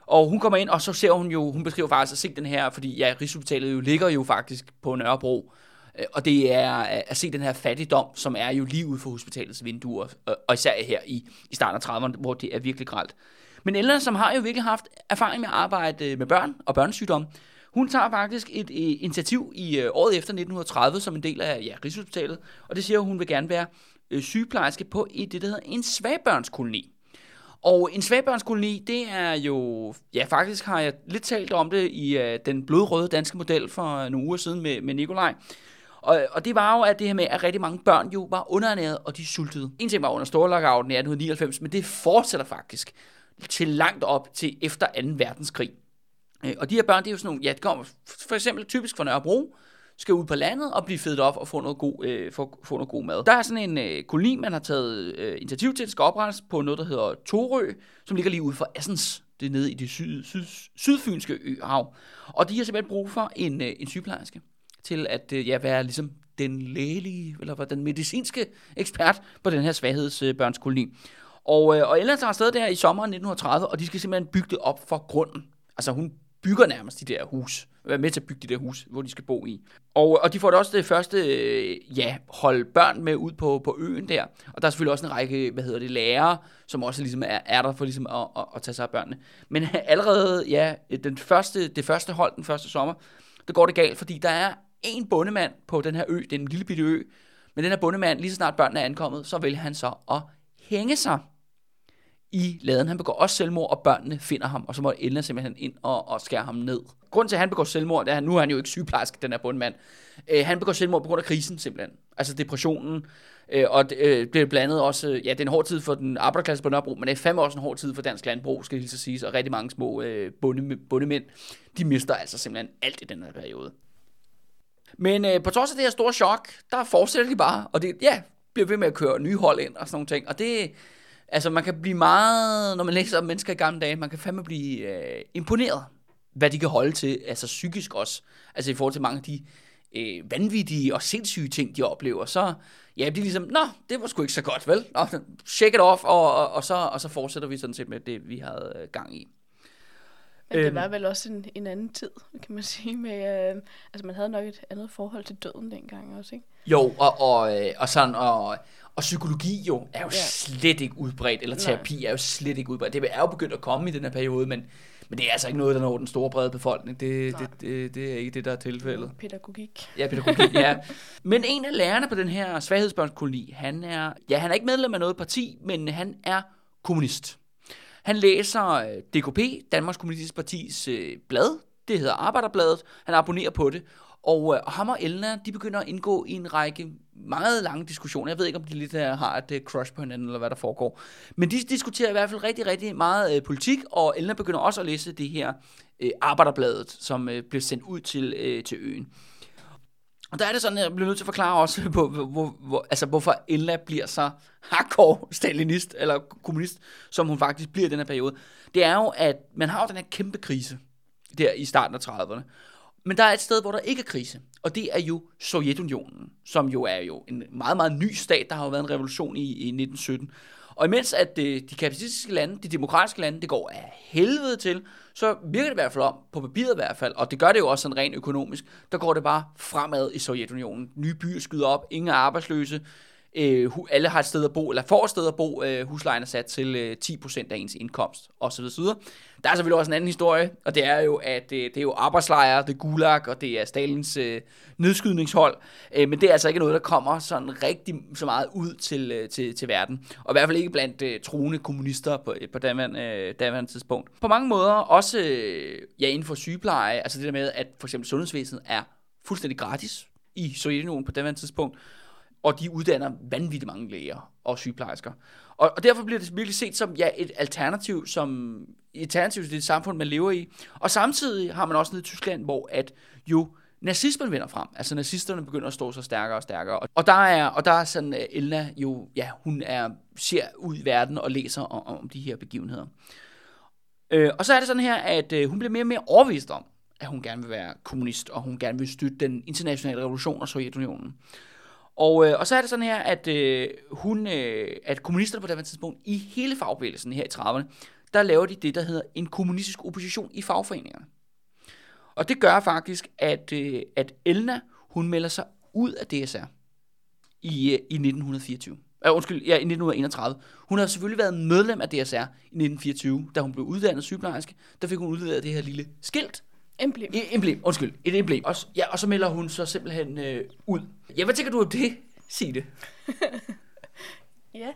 Og hun kommer ind, og så ser hun jo, hun beskriver faktisk at se den her, fordi ja, Rigshospitalet jo ligger jo faktisk på Nørrebro. Øh, og det er at se den her fattigdom, som er jo lige ude for hospitalets vinduer, og især her i, i starten af 30'erne, hvor det er virkelig gralt. Men Ella, som har jo virkelig haft erfaring med at arbejde med børn og børnesygdomme, hun tager faktisk et, et initiativ i øh, året efter 1930 som en del af ja, Rigshospitalet, og det siger, at hun vil gerne være øh, sygeplejerske på et, det, der hedder en svagbørnskoloni. Og en svagbørnskoloni, det er jo, ja faktisk har jeg lidt talt om det i øh, den blodrøde danske model for øh, nogle uger siden med, med Nikolaj, og, og det var jo at det her med, at rigtig mange børn jo var underernæret, og de sultede. En ting var under storlockouten i 1899, men det fortsætter faktisk til langt op til efter 2. verdenskrig. Øh, og de her børn, det er jo sådan nogle, ja, det kommer for eksempel typisk fra Nørrebro, skal ud på landet og blive fedt op og få noget god, øh, for, få noget god mad. Der er sådan en øh, koloni, man har taget øh, initiativ til, skal oprettes på noget, der hedder Torø, som ligger lige ude for Assens. Det er nede i det syd, syd, sydfynske øhav. Og de har simpelthen brug for en, øh, en sygeplejerske til at øh, ja, være ligesom den lægelige, eller hvad, den medicinske ekspert på den her svaghedsbørnskoloni. Og, øh, og Ellen tager afsted der i sommeren 1930, og de skal simpelthen bygge det op for grunden. Altså hun bygger nærmest de der hus, være med til at bygge de der hus, hvor de skal bo i. Og, og de får da også det første, øh, ja, hold børn med ud på, på øen der. Og der er selvfølgelig også en række, hvad hedder det, lærere, som også ligesom er, er der for ligesom at, at, at tage sig af børnene. Men allerede, ja, den første, det første hold, den første sommer, der går det galt, fordi der er en bondemand på den her ø, den lille bitte ø, men den her bondemand, lige så snart børnene er ankommet, så vil han så at hænge sig i laden. Han begår også selvmord, og børnene finder ham, og så må Elna simpelthen ind og, og skære ham ned. Grunden til, at han begår selvmord, det er, at nu er han jo ikke sygeplejerske, den her bundmand. Øh, han begår selvmord på grund af krisen simpelthen. Altså depressionen, øh, og det øh, bliver blandet også, øh, ja, det er en hård tid for den arbejderklasse på Nørrebro, men det er fandme også en hård tid for dansk landbrug, skal det så sige, og rigtig mange små øh, bunde, bundemænd, de mister altså simpelthen alt i den her periode. Men øh, på trods af det her store chok, der fortsætter de bare, og det ja, bliver ved med at køre nye hold ind og sådan nogle ting. Og det, altså man kan blive meget, når man læser om mennesker i gamle dage, man kan fandme blive øh, imponeret, hvad de kan holde til, altså psykisk også. Altså i forhold til mange af de øh, vanvittige og sindssyge ting, de oplever, så ja, det er ligesom, nå, det var sgu ikke så godt, vel? Nå, shake it off, og, og, og, så, og så fortsætter vi sådan set med det, vi havde øh, gang i. Men det øhm. var vel også en, en anden tid, kan man sige. Med, øh, altså man havde nok et andet forhold til døden dengang også, ikke? Jo, og, og, øh, og sådan, og, og psykologi jo er jo ja. slet ikke udbredt, eller terapi Nej. er jo slet ikke udbredt. Det er jo begyndt at komme i den her periode, men, men det er altså ikke noget, der når den store brede befolkning. Det, det, det, det er ikke det, der er tilfældet. Pædagogik. Ja, pædagogik, ja. Men en af lærerne på den her svaghedsbørnskoloni, han er, ja, han er ikke medlem af noget parti, men han er kommunist. Han læser øh, DKP, Danmarks Kommunistiske Partis øh, blad. Det hedder Arbejderbladet. Han abonnerer på det. Og, øh, og ham og Elna, de begynder at indgå i en række meget lange diskussioner. Jeg ved ikke, om de lidt har et øh, crush på hinanden, eller hvad der foregår. Men de diskuterer i hvert fald rigtig, rigtig meget øh, politik, og Elna begynder også at læse det her øh, Arbejderbladet, som øh, bliver sendt ud til, øh, til øen. Og der er det sådan, at jeg bliver nødt til at forklare også, på, hvor, hvor, altså, hvorfor Elna bliver så hardcore stalinist, eller kommunist, som hun faktisk bliver i den her periode. Det er jo, at man har jo den her kæmpe krise, der i starten af 30'erne. Men der er et sted, hvor der ikke er krise, og det er jo Sovjetunionen, som jo er jo en meget, meget ny stat. Der har jo været en revolution i, i 1917. Og imens at de, de kapitalistiske lande, de demokratiske lande, det går af helvede til, så virker det i hvert fald om, på papiret i hvert fald, og det gør det jo også sådan rent økonomisk, der går det bare fremad i Sovjetunionen. Nye byer skyder op, ingen er arbejdsløse, øh, alle har et sted at bo, eller får et sted at bo, øh, huslejen er sat til øh, 10% af ens indkomst, osv. osv. Der er selvfølgelig også en anden historie, og det er jo, at øh, det er jo arbejdslejre, det er gulag, og det er Stalins øh, nedskydningshold, øh, men det er altså ikke noget, der kommer sådan rigtig så meget ud til, øh, til, til verden, og i hvert fald ikke blandt øh, troende kommunister på, øh, på daværende, øh, daværende tidspunkt. På mange måder også øh, ja, inden for sygepleje, altså det der med, at for eksempel sundhedsvæsenet er fuldstændig gratis i Sovjetunionen på daværende tidspunkt, og de uddanner vanvittigt mange læger og sygeplejersker. Og, og derfor bliver det virkelig set som ja, et alternativ, som et alternativ til det samfund, man lever i. Og samtidig har man også nede i Tyskland, hvor at jo nazismen vinder frem. Altså nazisterne begynder at stå så stærkere og stærkere. Og der er, og der er sådan, øh, Elna jo, ja, hun er, ser ud i verden og læser om, om de her begivenheder. Øh, og så er det sådan her, at øh, hun bliver mere og mere overbevist om, at hun gerne vil være kommunist, og hun gerne vil støtte den internationale revolution og Sovjetunionen. Og, øh, og så er det sådan her, at, øh, hun, øh, at kommunisterne på det tidspunkt i hele fagbevægelsen her i 30'erne, der laver de det, der hedder en kommunistisk opposition i fagforeningerne. Og det gør faktisk, at, øh, at Elna, hun melder sig ud af DSR i, øh, i 1924. Uh, undskyld, ja, i 1931. Hun har selvfølgelig været medlem af DSR i 1924, da hun blev uddannet sygeplejerske. Der fik hun udleveret det her lille skilt, Emblem. et emblem, undskyld, et emblem. Og, ja, og så melder hun så simpelthen øh, ud. Ja, hvad tænker du om det, Sig det. Ja,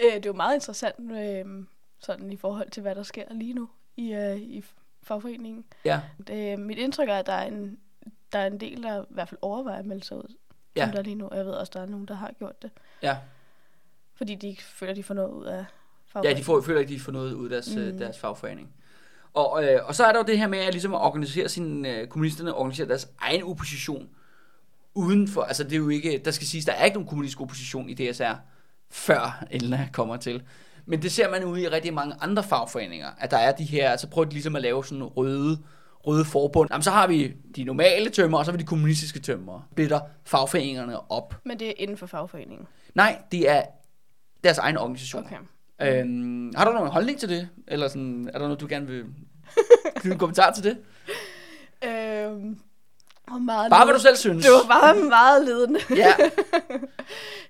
øh, det er jo meget interessant øh, sådan i forhold til, hvad der sker lige nu i, øh, i fagforeningen. Ja, Det, mit indtryk er, at der er en, der er en del, der i hvert fald overvejer at melde sig ud. Ja. Som der er lige nu. Jeg ved også, der er nogen, der har gjort det. ja. Fordi de ikke føler, de får noget ud af Ja, fagforeningen. de får, føler ikke, de får noget ud af deres, mm. Mm. deres fagforening. Og, øh, og så er der jo det her med at, ligesom at organisere sine, øh, kommunisterne organisere deres egen opposition udenfor. Altså det er jo ikke, der skal siges, der er ikke nogen kommunistisk opposition i DSR, før Elna kommer til. Men det ser man ude i rigtig mange andre fagforeninger, at der er de her, så prøver de ligesom at lave sådan røde, røde forbund. Jamen, så har vi de normale tømmer, og så har vi de kommunistiske tømmer. Splitter fagforeningerne op. Men det er inden for fagforeningen. Nej, det er deres egen organisation. Okay. Øhm, har du nogen holdning til det? Eller sådan, er der noget, du gerne vil knytte en kommentar til det? Øhm, og meget Bare hvad du selv synes. Det var bare meget ledende. Ja,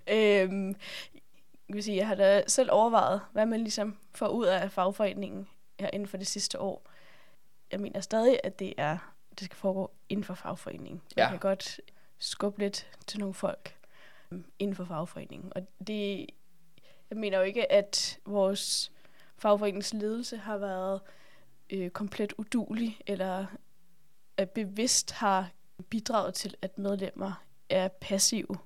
øhm, jeg vil sige, jeg har da selv overvejet, hvad man ligesom får ud af fagforeningen her inden for det sidste år. Jeg mener stadig, at det er det skal foregå inden for fagforeningen. Man Ja. kan godt skubbe lidt til nogle folk øhm, inden for fagforeningen. Og det, jeg mener jo ikke, at vores fagforeningsledelse har været øh, komplet udulig, eller at bevidst har bidraget til, at medlemmer er passive.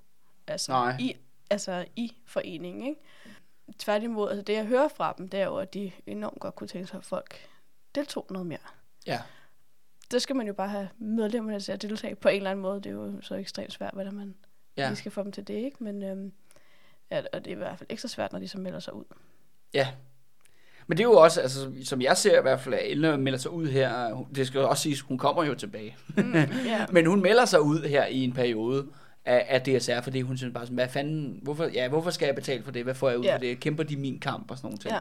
Altså, Nej. I, altså i foreningen, ikke? Tværtimod, altså det jeg hører fra dem, det er jo, at de enormt godt kunne tænke sig, at folk deltog noget mere. ja. Det skal man jo bare have medlemmerne til at deltage på en eller anden måde. Det er jo så ekstremt svært, hvordan man ja. lige skal få dem til det, ikke? Men øhm, ja, og det er i hvert fald ekstra svært, når de så melder sig ud. ja. Men det er jo også, altså, som jeg ser i hvert fald, at Elna melder sig ud her. Det skal jo også siges, hun kommer jo tilbage. Mm, ja. Men hun melder sig ud her i en periode af, af DSR, fordi hun synes bare sådan, hvad fanden, hvorfor, ja, hvorfor skal jeg betale for det? Hvad får jeg ud Ja. af det? Kæmper de min kamp og sådan nogle ting? Ja.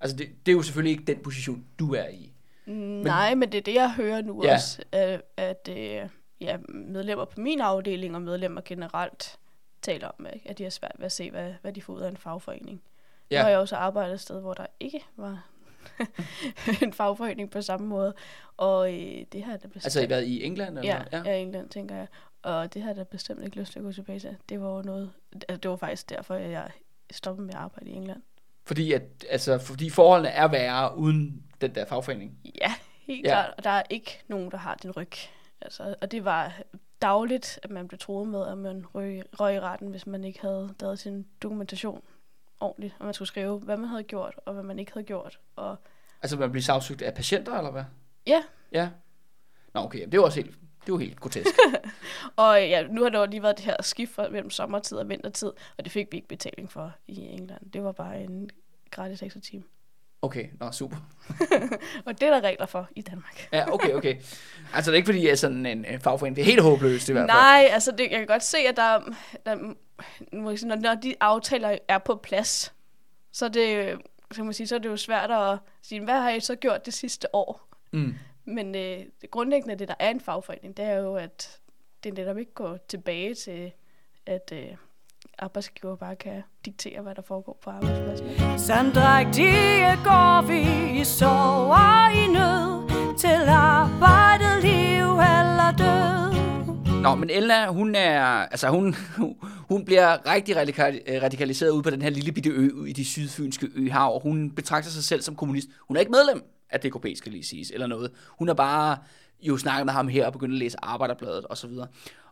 Altså, det, det er jo selvfølgelig ikke den position, du er i. Mm, Nej, men det er det, jeg hører nu ja. også, at, at øh, ja, medlemmer på min afdeling og medlemmer generelt taler om, at de har svært ved at se, hvad, hvad de får ud af en fagforening. Ja. Ja. Nu har jeg også arbejdet et sted, hvor der ikke var en fagforening på samme måde, og øh, det har jeg da bestemt... Altså, I været i England? Eller? Ja, ja. i England, tænker jeg. Og det har jeg da bestemt ikke lyst til at gå tilbage til. Det var noget... Altså, det var faktisk derfor, at jeg stoppede med at arbejde i England. Fordi, at, altså, fordi forholdene er værre uden den der fagforening. Ja, helt Ja. ja. klart. Og der er ikke nogen, der har din ryg. Altså, og det var dagligt, at man blev troet med, at man røg, røg i retten, hvis man ikke havde lavet sin dokumentation ordentligt. Og man skulle skrive, hvad man havde gjort, og hvad man ikke havde gjort. Og Altså, man bliver sagsøgt af patienter, eller hvad? ja, Ja. Nå, okay. Det jo også helt, det jo helt grotesk. og ja, nu har der jo lige været det her skift mellem sommertid og vintertid, og det fik vi ikke betaling for i England. Det var bare en gratis ekstra time. Okay, nå, super. Og det er der regler for i Danmark. Ja, okay, okay. Altså, det er ikke fordi, at sådan en, en fagforening, det er helt håbløst i hvert fald. Nej, altså det, jeg kan godt se, at der, der jeg når, når de aftaler er på plads, så er det, så kan man sige, så er det jo svært at sige, hvad har I så gjort det sidste år? Mm. Men øh, det grundlæggende, det der er en fagforening, det er jo, at det netop ikke går tilbage til, at øh, arbejdsgiver bare kan diktere, hvad der foregår på arbejdspladsen. Sandrægtige går vi i sorg og i nød Til arbejdet, liv eller død Nå, men Elna, hun er, altså hun, hun bliver rigtig radikal, øh, radikaliseret ude på den her lille bitte ø i de sydfynske øhav. Hun betragter sig selv som kommunist. Hun er ikke medlem af DKP, skal lige siges, eller noget. Hun er bare jo snakket med ham her og begyndt at læse Arbejderbladet og så videre.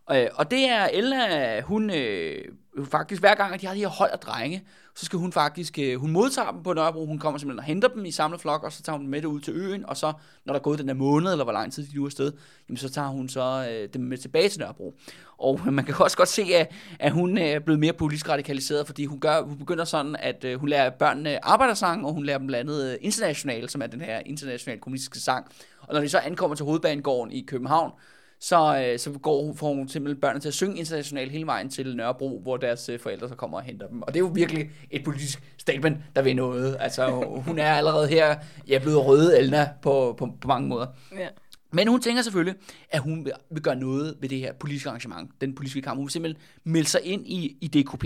Og, og det er Elna, hun øh, Øh, faktisk hver gang, at de har de her hold af drenge, så skal hun faktisk, øh, hun modtager dem på Nørrebro, hun kommer simpelthen og henter dem i samleflok, og så tager hun dem med ud til øen, og så, når der er gået den der måned, eller hvor lang tid de nu er afsted, jamen så tager hun så øh, dem med tilbage til Nørrebro. Og øh, man kan også godt se, at, at hun øh, er blevet mere politisk radikaliseret, fordi hun, gør, hun begynder sådan, at øh, hun lærer børnene arbejdersang, og hun lærer dem blandt andet øh, international, som er den her internationale kommunistiske sang. Og når de så ankommer til hovedbanegården i København, så, øh, så går, hun- får hun simpelthen børnene til at synge internationalt hele vejen til Nørrebro, hvor deres øh, forældre så kommer og henter dem. Og det er jo virkelig et politisk statement, der vil noget. Altså, hun er allerede her, jeg er blevet røde Elna på, på, på mange måder. Ja. Men hun tænker selvfølgelig, at hun vil, vil gøre noget ved det her politiske arrangement, den politiske kamp. Hun vil simpelthen melde sig ind i, i DKP,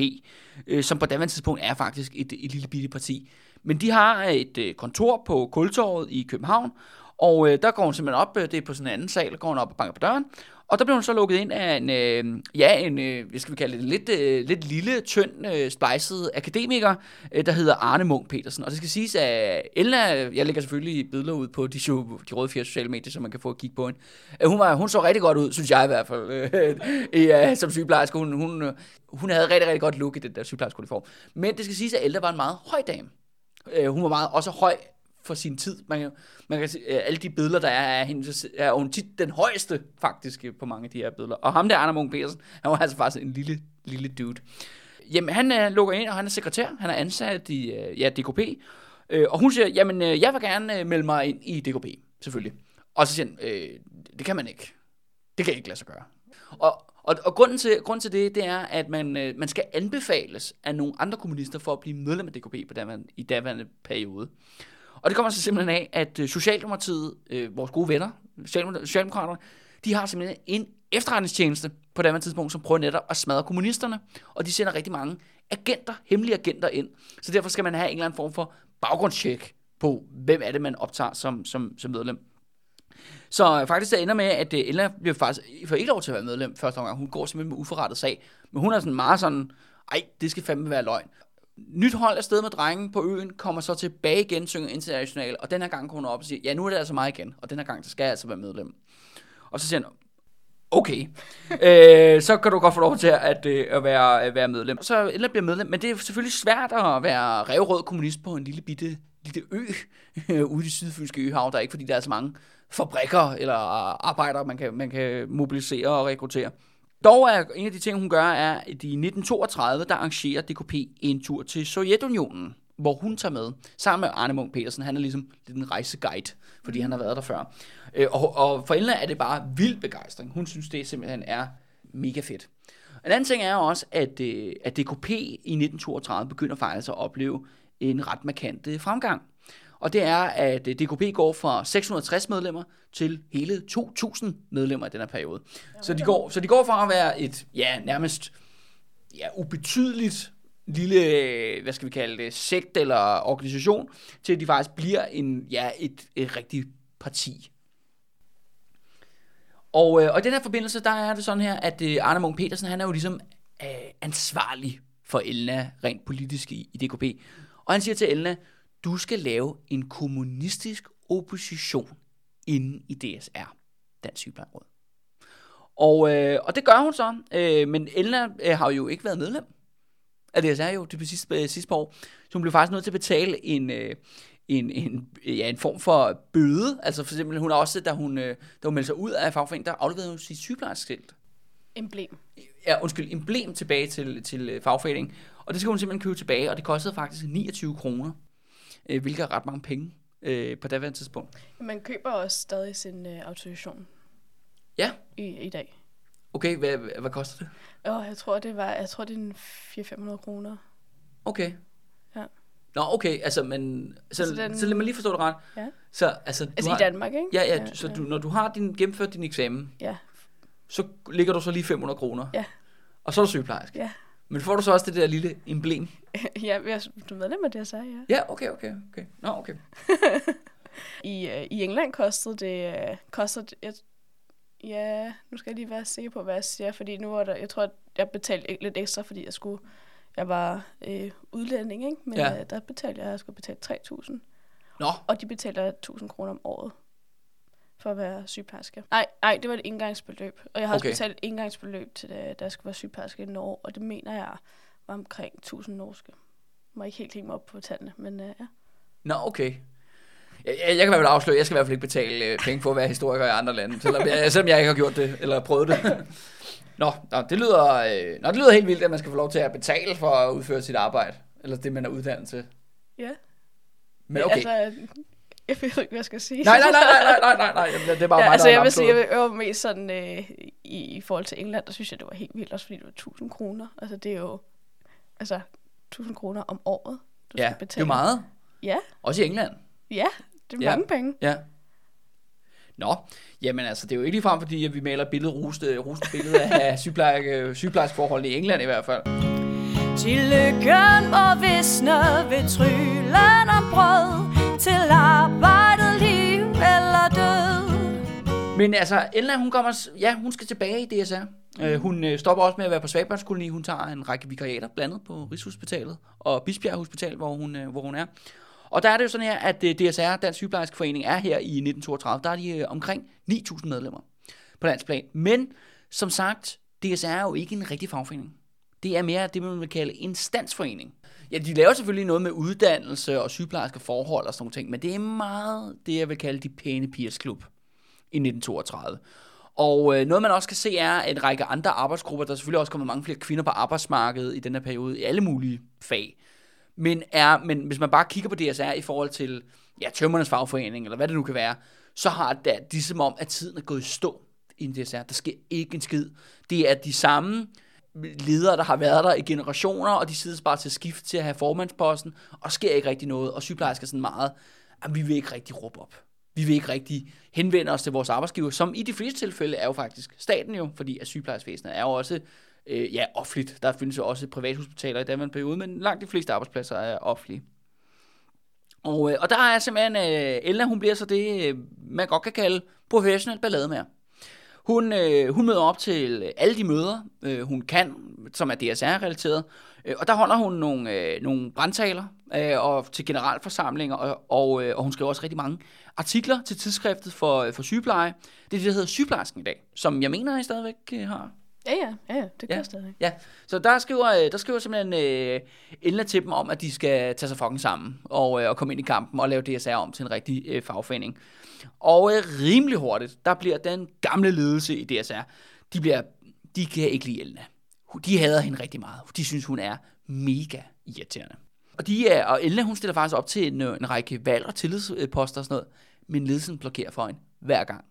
øh, som på daværende tidspunkt er faktisk et, et lille bitte parti. Men de har et øh, kontor på Kultorvet i København, og øh, der går hun simpelthen op, øh, det er på sådan en anden sal, går hun op og banker på døren, og der bliver hun så lukket ind af en, øh, ja, en, øh, hvad skal vi kalde det, lidt, øh, lidt lille, tynd, øh, splejset akademiker, øh, der hedder Arne Munk Petersen. Og det skal siges, at Elna, jeg lægger selvfølgelig billeder ud på de, show, de røde fire sociale medier, så man kan få at kigge på hende. Øh, hun, var, hun så rigtig godt ud, synes jeg i hvert fald, øh, ja, som sygeplejerske. Hun, hun, øh, hun havde rigtig, rigtig godt look i den der sygeplejerskeuniform. Men det skal siges, at Elna var en meget høj dame. Øh, hun var meget også høj for sin tid. Man kan, man kan se, øh, alle de billeder, der er af hende, er hun tit den højeste, faktisk, på mange af de her billeder. Og ham der, Arne Munk Petersen, han var altså faktisk en lille, lille dude. Jamen, han øh, lukker ind, og han er sekretær. Han er ansat i øh, ja, DKP. Øh, og hun siger, jamen, øh, jeg vil gerne øh, melde mig ind i DKP, selvfølgelig. Og så siger han, øh, det kan man ikke. Det kan ikke lade sig gøre. Og, og, og grunden, til, grunden til det, det er, at man, øh, man skal anbefales af nogle andre kommunister for at blive medlem af DKP på daværende, i daværende periode. Og det kommer så simpelthen af, at øh, Socialdemokratiet, øh, vores gode venner, Socialdemokraterne, de har simpelthen en efterretningstjeneste på det tidspunkt, som prøver netop at smadre kommunisterne, og de sender rigtig mange agenter, hemmelige agenter ind. Så derfor skal man have en eller anden form for baggrundstjek på, hvem er det, man optager som, som, som medlem. Så øh, faktisk det ender med, at øh, Ella bliver faktisk for ikke lov til at være medlem første omgang. Hun går simpelthen med uforrettet sag. Men hun er sådan meget sådan, ej, det skal fandme være løgn. Nyt hold afsted med drengen på øen, kommer så tilbage igen, synger international, og den her gang går hun op og siger, ja, nu er det altså mig igen, og den her gang, der skal jeg altså være medlem. Og så siger han, okay, øh, så kan du godt få lov til at, øh, at være, at være medlem. Så Ella bliver medlem, men det er selvfølgelig svært at være revrød kommunist på en lille bitte lille ø øh, ude i det sydfynske øhav. Der er ikke, fordi der er så mange fabrikker eller arbejdere, man kan, man kan mobilisere og rekruttere. Dog er en af de ting, hun gør, er, at i 1932, der arrangerer DKP en tur til Sovjetunionen, hvor hun tager med, sammen med Arne Munk Petersen. Han er ligesom lidt en rejseguide, fordi han har været der før. Øh, Og, og for Ella er det bare vild begejstring. Hun synes, det simpelthen er mega fedt. En anden ting er også, at, øh, at DKP i 1932 begynder faktisk at opleve en ret markant øh, fremgang. Og det er, at øh, DKP går fra 660 medlemmer til hele 2.000 medlemmer i den her periode. Så de, går, så de går fra at være et, ja, nærmest ja, ubetydeligt lille, øh, hvad skal vi kalde det, sekt eller organisation, til at de faktisk bliver en, ja, et, et rigtigt parti. Og, øh, og i den her forbindelse, der er det sådan her, at øh, Arne Munk Petersen, han er jo ligesom øh, ansvarlig for Elna rent politisk i, i DKP. Og han siger til Elna, du skal lave en kommunistisk opposition inde i DSR, Dansk Sygeplejeråd. Og, øh, og det gør hun så, øh, men Elna øh, har jo ikke været medlem af DSR jo det sidste, øh, sidste par år. Så hun blev faktisk nødt til at betale en, øh, en, en, ja, en form for bøde. Altså for eksempel, hun har også, da hun, øh, da hun meldte sig ud af fagforeningen, der afleverede hun sit sygeplejerskilt. Emblem. Ja, undskyld, emblem tilbage til, til øh, fagforeningen. Og det skal hun simpelthen købe tilbage, og det kostede faktisk 29 kroner, øh, hvilket er ret mange penge øh, på daværende tidspunkt. Man køber også stadig sin øh, autorisation Ja, i, i dag. okay, hvad, hvad, koster det? Og jeg tror, det var, jeg tror, det er en 400-500 kroner. Okay. Ja. Nå, okay, altså, men, så, Altså, den... så lad mig lige forstå det ret. Ja. Så, altså, du Altså har... i Danmark, ikke? Ja, ja, så du, når du har din, gennemført din eksamen, Ja, så ligger du så lige 500 kroner. Ja. Og så er du sygeplejerske. ja. Men får du så også det der lille emblem? ja, jeg, du er medlem af det, jeg sagde, ja. Ja, okay, okay, okay. Nå, okay. I, øh, I England kostede det, øh, kostede det, jeg, ja, nu skal jeg lige være sikker på, hvad jeg siger, fordi nu var der, jeg tror, at jeg betalte lidt ekstra, fordi jeg skulle, jeg var øh, udlænding, ikke? Men ja. øh, der betalte jeg, jeg skulle betale 3.000, Nå, og de betaler 1.000 kroner om året for at være sygeplejerske. Nej, nej, det var et indgangsbeløb, og jeg har Okay. også betalt et indgangsbeløb til, da, da jeg skulle være sygeplejerske i Norge, og det mener jeg var omkring 1.000 norske. Jeg må ikke helt hænge mig op på tallene, men øh, ja. Nå, okay. Jeg, jeg, jeg kan i hvert fald afsløre, jeg skal i hvert fald ikke betale øh, penge for at være historiker i andre lande, selvom jeg, selvom jeg ikke har gjort det, eller prøvet det. Nå, nå, det lyder, øh, nå, det lyder helt vildt, at man skal få lov til at betale for at udføre sit arbejde, eller det, man er uddannet til. Ja. Men okay. Altså, jeg ved ikke, hvad jeg skal sige. Nej, nej, nej, nej, nej, nej, nej, Jamen, det er bare ja, mig, altså der jeg vil sige, jeg vil øve mest sådan, øh, i, i forhold til England, der synes jeg, det var helt vildt, også fordi det var 1000 kroner. Altså det er jo, altså 1000 kroner om året, du Ja, skal det er betale. jo meget. Ja, Også i England. ja, det er Ja. mange penge. Ja. Nå, jamen altså, det er jo ikke ligefrem, fordi at vi maler billede, roste, roste billede af sygeplejerske, sygeplejerskeforholdene i England i hvert fald. Til lykken må visne ved tryllen om brød Til arbejdet, liv eller død Men altså, Elna, hun kommer, ja, hun skal tilbage i DSR. Øh, hun øh, stopper også med at være på Svagbørnskoloni. Hun tager en række vikariater, blandt andet på Rigshospitalet og Bisbjerg Hospital, hvor hun, øh, hvor hun er. Og der er det jo sådan her, at øh, DSR, Dansk Sygeplejerskeforening, er her i 1932. Der er de øh, omkring 9.000 medlemmer på landsplan. Men som sagt, DSR er jo ikke en rigtig fagforening. Det er mere det, man vil kalde en standsforening. Ja, de laver selvfølgelig noget med uddannelse og sygeplejerske forhold og sådan noget ting, men det er meget det, jeg vil kalde de pæne pigers klub i 1932. Og øh, noget man også kan se er en række andre arbejdsgrupper, der er selvfølgelig også kommer mange flere kvinder på arbejdsmarkedet i den her periode, i alle mulige fag. Men, er, men hvis man bare kigger på DSR i forhold til ja, tømmernes fagforening, eller hvad det nu kan være, så har det, det er som om, at tiden er gået i stå i en DSR. Der sker ikke en skid. Det er de samme ledere, der har været der i generationer, og de sidder bare til skift til at have formandsposten, og sker ikke rigtig noget, og sygeplejersker sådan meget, at vi vil ikke rigtig råbe op. Vi vil ikke rigtig henvende os til vores arbejdsgiver, som i de fleste tilfælde er jo faktisk staten jo, fordi at sygeplejersvæsenet er jo også øh, ja, offentligt. Der findes jo også privathospitaler i den periode, men langt de fleste arbejdspladser er offentlige. Og, øh, og der er simpelthen, øh, Elna, hun bliver så det, øh, man godt kan kalde professionel ballademager. Hun, øh, hun møder op til øh, alle de møder, øh, hun kan, som er DSR-relateret, øh, og der holder hun nogle, øh, nogle brandtaler øh, og til generalforsamlinger, og, og, øh, og hun skriver også rigtig mange artikler til tidsskriftet for, øh, for sygepleje. Det er det, der hedder Sygeplejersken i dag, som jeg mener, I stadigvæk øh, har. Ja, ja, ja, ja det gør Ja. stadig. Ja, så der skriver, øh, der skriver simpelthen øh, Elna til dem om, at de skal tage sig fucking sammen og, øh, og komme ind i kampen og lave DSR om til en rigtig øh, fagforening. Og øh, rimelig hurtigt, der bliver den gamle ledelse i DSR, de, bliver, de kan ikke lide Elna. De hader hende rigtig meget. De synes, hun er mega irriterende. Og, de er, og Elna, hun stiller faktisk op til en, øh, en række valg og tillidsposter og sådan noget, men ledelsen blokerer for hende hver gang.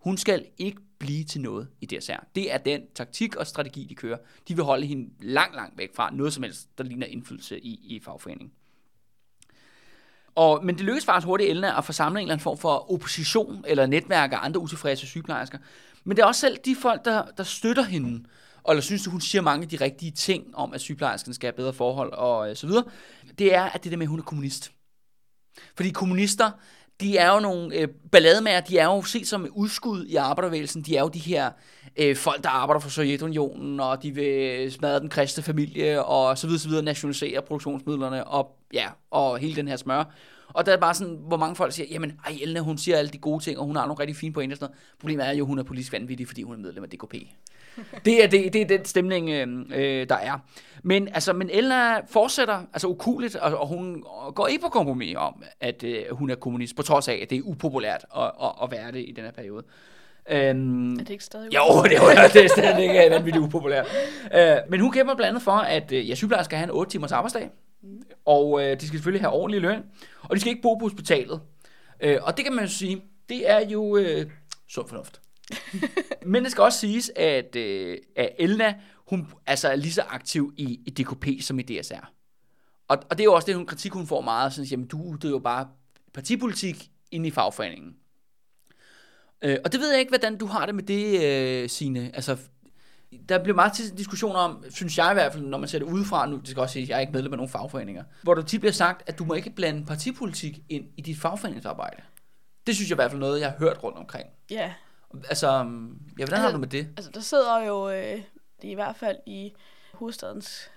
Hun skal ikke blive til noget i DSR. Det er den taktik og strategi, de kører. De vil holde hende langt, langt væk fra noget som helst, der ligner indflydelse i, i fagforeningen. Og, men det lykkedes faktisk hurtigt Elna at få samlet en eller anden form for opposition eller netværk af andre utilfredse sygeplejersker. Men det er også selv de folk, der, der støtter hende, og eller synes, at hun siger mange af de rigtige ting om, at sygeplejerskerne skal have bedre forhold og øh, så videre. Det er, at det der med, at hun er kommunist. Fordi kommunister, de er jo nogle øh, ballademager, de er jo set som udskud i arbejdervægelsen, de er jo de her øh, folk, der arbejder for Sovjetunionen, og de vil smadre den kristne familie, og så videre, så videre, nationalisere produktionsmidlerne, og, ja, og hele den her smør. Og der er bare sådan, hvor mange folk siger, jamen, ej, Elna, hun siger alle de gode ting, og hun har nogle rigtig fine pointer og sådan noget. Problemet er jo, at hun er politisk vanvittig, fordi hun er medlem af DKP. det, er, det, det er den stemning, øh, øh, der er. Men, altså, men Elna fortsætter altså ukuligt, og, og hun går ikke på kompromis om, at øh, hun er kommunist, på trods af, at det er upopulært at, at, at være det i den her periode. Øhm, er det ikke stadig Jo, det er, det er stadig ikke vanvittigt upopulært. Øh, men hun kæmper blandt andet for, at øh, ja, sygeplejersker skal have en 8 timers arbejdsdag. Mm. Og øh, de skal selvfølgelig have ordentlig løn. Og de skal ikke bo på hospitalet. Øh, og det kan man jo sige, det er jo øh, sund fornuft. Men det skal også siges, at, øh, at Elna, hun altså er lige så aktiv i, i DKP som i DSR. Og, og det er jo også det, hun kritik, hun får meget. Sådan, jamen, du jo bare partipolitik ind i fagforeningen. Øh, og det ved jeg ikke, hvordan du har det med det, øh, Signe. Altså, der bliver meget til diskussion om, synes jeg i hvert fald, når man ser det udefra, nu det skal også sige, at jeg er ikke medlem af nogen fagforeninger, hvor der tit bliver sagt, at du må ikke blande partipolitik ind i dit fagforeningsarbejde. Det synes jeg i hvert fald noget, jeg har hørt rundt omkring. Ja. Altså, ja, hvordan altså, har du med det? Altså, der sidder jo, øh, i hvert fald i hovedstadens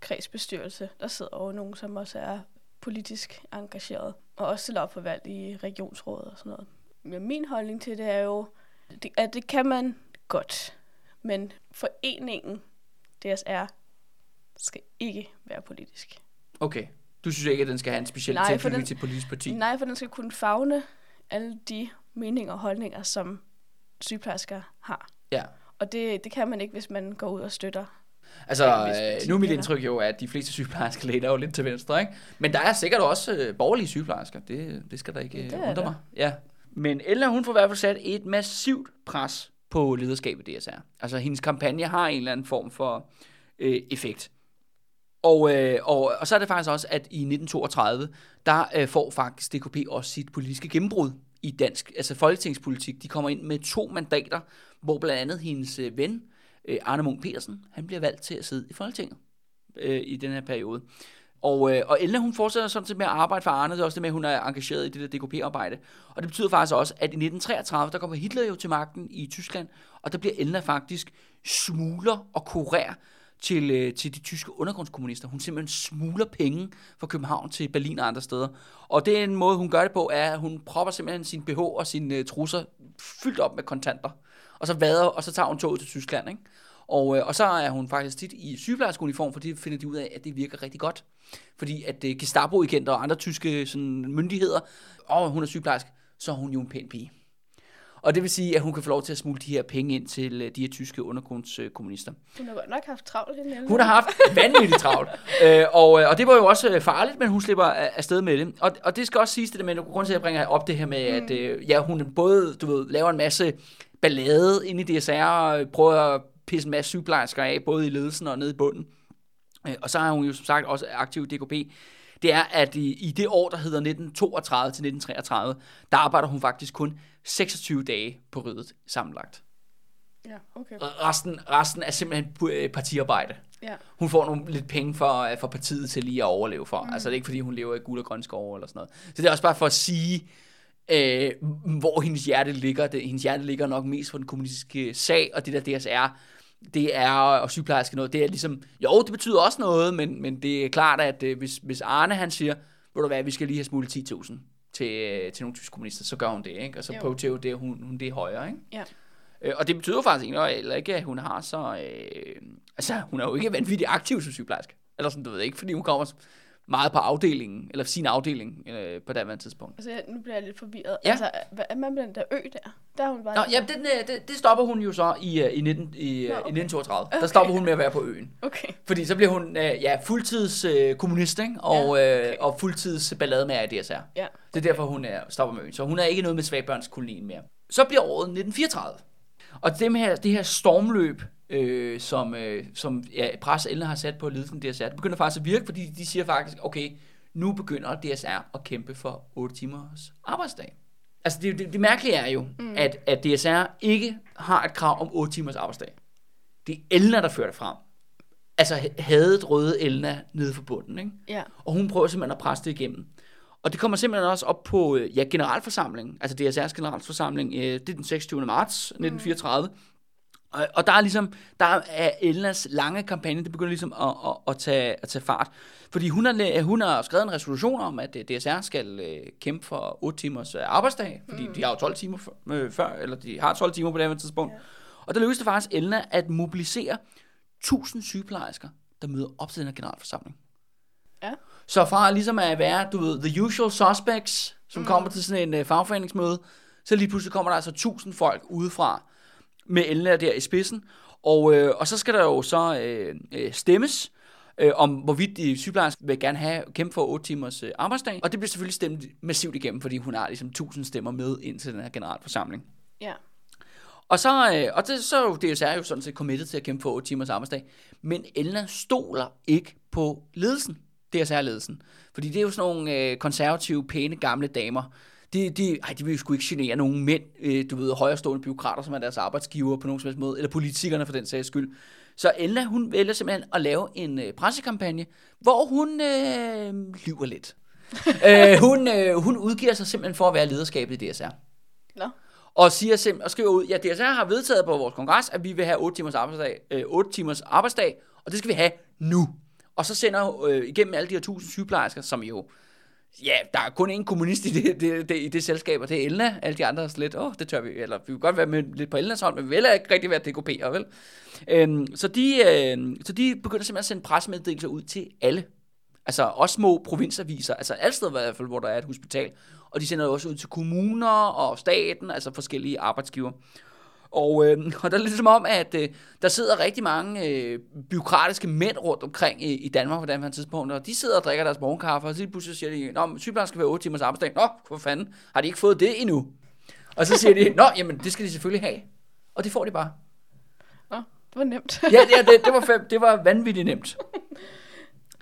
kredsbestyrelse, der sidder jo nogen, som også er politisk engageret, og også stiller op for valg i regionsrådet og sådan noget. Men min holdning til det er jo, at det kan man godt men foreningen DSR skal ikke være politisk. Okay. Du synes ikke, at den skal have en speciel nej, tilknytning til et politisk parti? Nej, for den skal kunne fagne alle de meninger og holdninger, som sygeplejersker har. Ja. Og det, det kan man ikke, hvis man går ud og støtter. Altså, øh, nu er mit indtryk jo, at de fleste sygeplejersker læner jo lidt til venstre, ikke? Men der er sikkert også øh, borgerlige sygeplejersker. Det, det skal der ikke ja, undre mig. Ja. Men Ella, hun får i hvert fald sat et massivt pres på lederskabet DSR. Altså hendes kampagne har en eller anden form for øh, effekt. Og, øh, og, og så er det faktisk også, at i 1932, der øh, får faktisk DKP også sit politiske gennembrud i dansk, altså folketingspolitik. De kommer ind med to mandater, hvor blandt andet hendes øh, ven, øh, Arne Munk Petersen, han bliver valgt til at sidde i Folketinget øh, i den her periode. Og, øh, og Elna, hun fortsætter sådan set med at arbejde for Arne. Det er også det med, at hun er engageret i det der DKP-arbejde. Og det betyder faktisk også, at i 1933, der kommer Hitler jo til magten i Tyskland, og der bliver Elna faktisk smugler og kurer til, øh, til de tyske undergrundskommunister. Hun simpelthen smugler penge fra København til Berlin og andre steder. Og det er en måde, hun gør det på, er, at hun propper simpelthen sin BH og sine øh, trusser fyldt op med kontanter. Og så vader, og så tager hun toget til Tyskland, ikke? Og, øh, og så er hun faktisk tit i sygeplejerskeuniform, fordi finder de ud af, at det virker rigtig godt. Fordi at øh, Gestapo-agenter og andre tyske sådan, myndigheder, og hun er sygeplejerske, så er hun jo en pæn pige. Og det vil sige, at hun kan få lov til at smule de her penge ind til øh, de her tyske undergrundskommunister. Hun har godt nok haft travlt. Hende hun har haft vanvittigt travlt. øh, og, øh, og det var jo også farligt, men hun slipper afsted med det. Og, og det skal også siges det, men grund til, at jeg bringer op det her med, mm. at øh, ja, hun både du ved, laver en masse ballade ind i DSR, og prøver at pisse en masse sygeplejersker af, både i ledelsen og nede i bunden. Øh, og så er hun jo som sagt også aktiv i DKP. Det er, at i, i det år, der hedder 1932 til 1933, der arbejder hun faktisk kun 26 dage på ryddet sammenlagt. Ja, okay. Resten, resten er simpelthen øh, partiarbejde. Ja. Hun får nogle lidt penge for, øh, for partiet til lige at overleve for. Mm. Altså det er ikke fordi, hun lever i guld og grøn skov eller sådan noget. Så det er også bare for at sige, øh, hvor hendes hjerte ligger. Det, hendes hjerte ligger nok mest på den kommunistiske sag, og det der DSR, det er, og sygeplejerske noget, det er ligesom, jo, det betyder også noget, men, men det er klart, at øh, hvis, hvis Arne han siger, ved du hvad, vi skal lige have smuglet 10.000 til, øh, til nogle tyske kommunister, så gør hun det, ikke? Og så prioriterer det, hun, hun det højere, ikke? Ja. Øh, og det betyder faktisk ikke, eller ikke, at hun har så, øh, altså hun er jo ikke vanvittigt aktiv som sygeplejerske. Eller sådan, du ved ikke, fordi hun kommer meget på afdelingen, eller sin afdeling øh, på det tidspunkt. Altså, nu bliver jeg lidt forvirret. Ja. Altså, hvad er man med den der ø der? Der er hun bare... Nå, ja, den, øh, det, det stopper hun jo så i, øh, i, 19, i, Nå, okay. i 1932. Okay. Der stopper hun med at være på øen. Okay. Fordi så bliver hun ja, fuldtids øh, kommunist, ikke? Og, ja, okay. øh, og fuldtids ballade med DSR. Ja. Det er derfor, hun er, stopper med øen. Så hun er ikke noget med svagbørnskolonien mere. Så bliver året 1934. Og det, her, det her stormløb øh, som, øh, som ja, pres Elne har sat på ledelsen DSR, det begynder faktisk at virke, fordi de siger faktisk, okay, nu begynder DSR at kæmpe for 8 timers arbejdsdag. Altså det, det, det mærkelige er jo, mm. at, at DSR ikke har et krav om 8 timers arbejdsdag. Det er Elna, der fører det frem. Altså hadet røde Elna nede for bunden, ikke? Ja. Og hun prøver simpelthen at presse det igennem. Og det kommer simpelthen også op på øh, ja, generalforsamlingen, altså DSR's generalforsamling, øh, det er den 26. marts 1934. Mm. Og, og der er ligesom, der er Elnas lange kampagne, det begynder ligesom at, at, at, tage, at tage fart. Fordi hun har, hun har skrevet en resolution om, at øh, DSR skal øh, kæmpe for 8 timers øh, arbejdsdag, fordi mm. de har jo 12 timer øh, før, eller de har 12 timer på det her tidspunkt. Ja. Og der lykkedes det faktisk Elna at mobilisere 1000 sygeplejersker, der møder op til den her generalforsamling. Ja. Så fra ligesom at være, du ved, the usual suspects, som mm. kommer til sådan en fagforeningsmøde, så lige pludselig kommer der altså 1000 folk udefra, med Elna der i spidsen. Og, øh, og så skal der jo så øh, øh, stemmes, øh, om hvorvidt de sygeplejersker vil gerne have kæmpe for 8 timers øh, arbejdsdag. Og det bliver selvfølgelig stemt massivt igennem, fordi hun har ligesom 1000 stemmer med ind til den her generalforsamling. Ja. Og så, øh, og det, så DSR jo sådan set committed til at kæmpe for 8 timers arbejdsdag. Men Elna stoler ikke på ledelsen, DSR-ledelsen. Fordi det er jo sådan nogle øh, konservative, pæne, gamle damer, de, de, ej, de vil jo sgu ikke genere nogen mænd, øh, du ved, højrestående byråkrater, som er deres arbejdsgiver på nogen som helst måde, eller politikerne for den sags skyld. Så Elna, hun vælger simpelthen at lave en øh, pressekampagne, hvor hun øh, lyver lidt. øh, hun, øh, hun udgiver sig simpelthen for at være lederskabet i DSR. Nå. Og, siger simpelthen, og skriver ud, ja, DSR har vedtaget på vores kongres, at vi vil have 8 timers arbejdsdag, øh, 8 timers arbejdsdag, og det skal vi have nu. Og så sender øh, igennem alle de her tusind sygeplejersker, som jo Ja, der er kun én kommunist i det, det, det, i det selskab, og det er Elna. Alle de andre er lidt, åh, oh, det tør vi, eller vi vil godt være med lidt på Elnas hold, men vi vil ikke rigtig være DKP'er, vel? Øhm, så, de, øh, så de begynder simpelthen at sende pressemeddelelser ud til alle. Altså også små provinsaviser, altså alle steder i hvert fald, hvor der er et hospital. Og de sender også ud til kommuner og staten, altså forskellige arbejdsgiver. Og, øh, og der er lidt som om, at øh, der sidder rigtig mange øh, byråkratiske mænd rundt omkring i, i Danmark på den her tidspunkt, og de sidder og drikker deres morgenkaffe, og så pludselig siger de, Nå, sygeplejersken skal være 8 timers arbejdsdag. Nå, hvor fanden, har de ikke fået det endnu? Og så siger de, Nå, jamen, det skal de selvfølgelig have. Og det får de bare. Nå, det var nemt. ja, det, det, det, var, fem, det var vanvittigt nemt.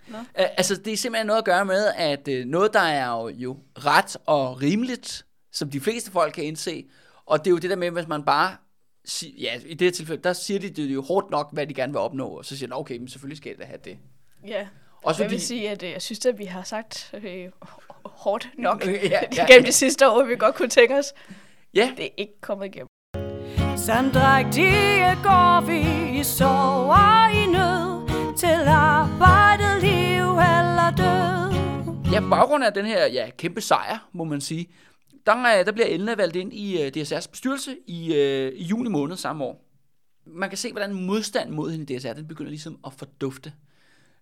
Nå. Altså, det er simpelthen noget at gøre med, at øh, noget, der er jo, jo ret og rimeligt, som de fleste folk kan indse, og det er jo det der med, hvis man bare ja, i det her tilfælde, der siger de det jo hårdt nok, hvad de gerne vil opnå, og så siger de, okay, men selvfølgelig skal det have det. Ja, også jeg vil sige, at øh, jeg synes, at vi har sagt øh, hårdt nok ja, ja. gennem de sidste år, vi godt kunne tænke os. Ja. Det er ikke kommet igennem. Sandrægtige går vi i sorg og i nød til arbejdet, liv eller død. Ja, baggrund af den her ja, kæmpe sejr, må man sige, der, øh, der bliver Elna valgt ind i øh, uh, DSR's bestyrelse i, uh, i juni måned samme år. Man kan se, hvordan modstand mod hende i DSR, den begynder ligesom at fordufte.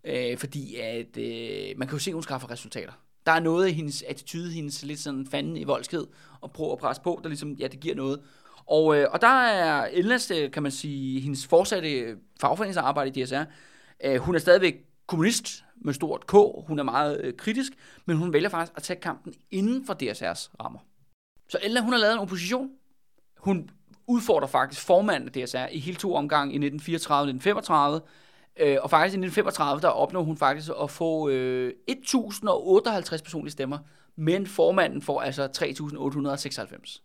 Uh, fordi at, uh, man kan jo se, at hun skaffer resultater. Der er noget i hendes attitude, hendes lidt sådan fanden i voldsked, og prøve at presse på, der ligesom, ja, det giver noget. Og, uh, og der er Elnas, kan man sige, hendes fortsatte fagforeningsarbejde i DSR. Uh, hun er stadigvæk kommunist med stort K. Hun er meget øh, kritisk, men hun vælger faktisk at tage kampen inden for DSR's rammer. Så Ella, hun har lavet en opposition. Hun udfordrer faktisk formanden af DSR i hele to omgange i 1934 og 1935. Øh, og faktisk i 1935, der opnår hun faktisk at få øh, 1058 personlige stemmer, men formanden får altså 3896.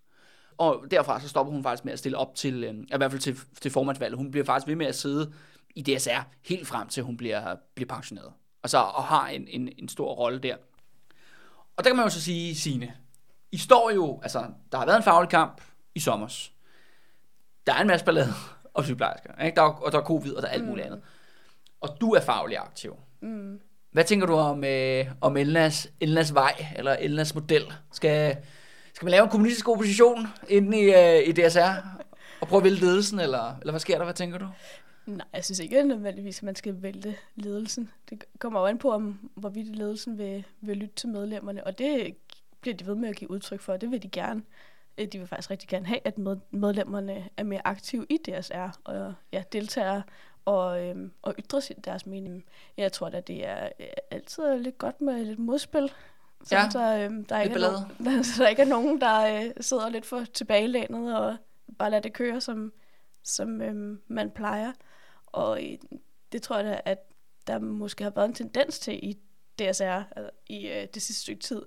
Og derfra så stopper hun faktisk med at stille op til, øh, i hvert fald til, til formandsvalget. Hun bliver faktisk ved med at sidde i DSR helt frem til hun bliver, bliver pensioneret. Og så og har en, en, en stor rolle der. Og der kan man jo så sige, Signe, i står jo, altså, der har været en faglig kamp i sommer. Der er en masse ballade om sygeplejersker, ikke? Der er, og der er covid, og der er alt muligt mm. andet. Og du er faglig aktiv. Mm. Hvad tænker du om, øh, om Elnas, Elnas vej, eller Elnas model? Skal, skal man lave en kommunistisk opposition inde i, øh, i DSR, og prøve at vælge ledelsen, eller, eller hvad sker der? Hvad tænker du? Nej, jeg synes ikke nødvendigvis, at man skal vælge ledelsen. Det kommer jo an på, om, hvorvidt ledelsen vil, vil lytte til medlemmerne, og det bliver de ved med at give udtryk for, det vil de gerne. Øh, de vil faktisk rigtig gerne have, at med, medlemmerne er mere aktive i DSR, og ja, deltager og, øhm, og ytrer sin, deres mening. Jeg tror at det er øh, altid lidt godt med lidt modspil. ja, så, øhm, der, ikke er nogen, der, der ikke er nogen, der øh, sidder lidt for tilbagelænet og bare lader det køre, som, som øhm, man plejer. Og øh, det tror jeg da, at der måske har været en tendens til i DSR altså i øh, det sidste stykke tid,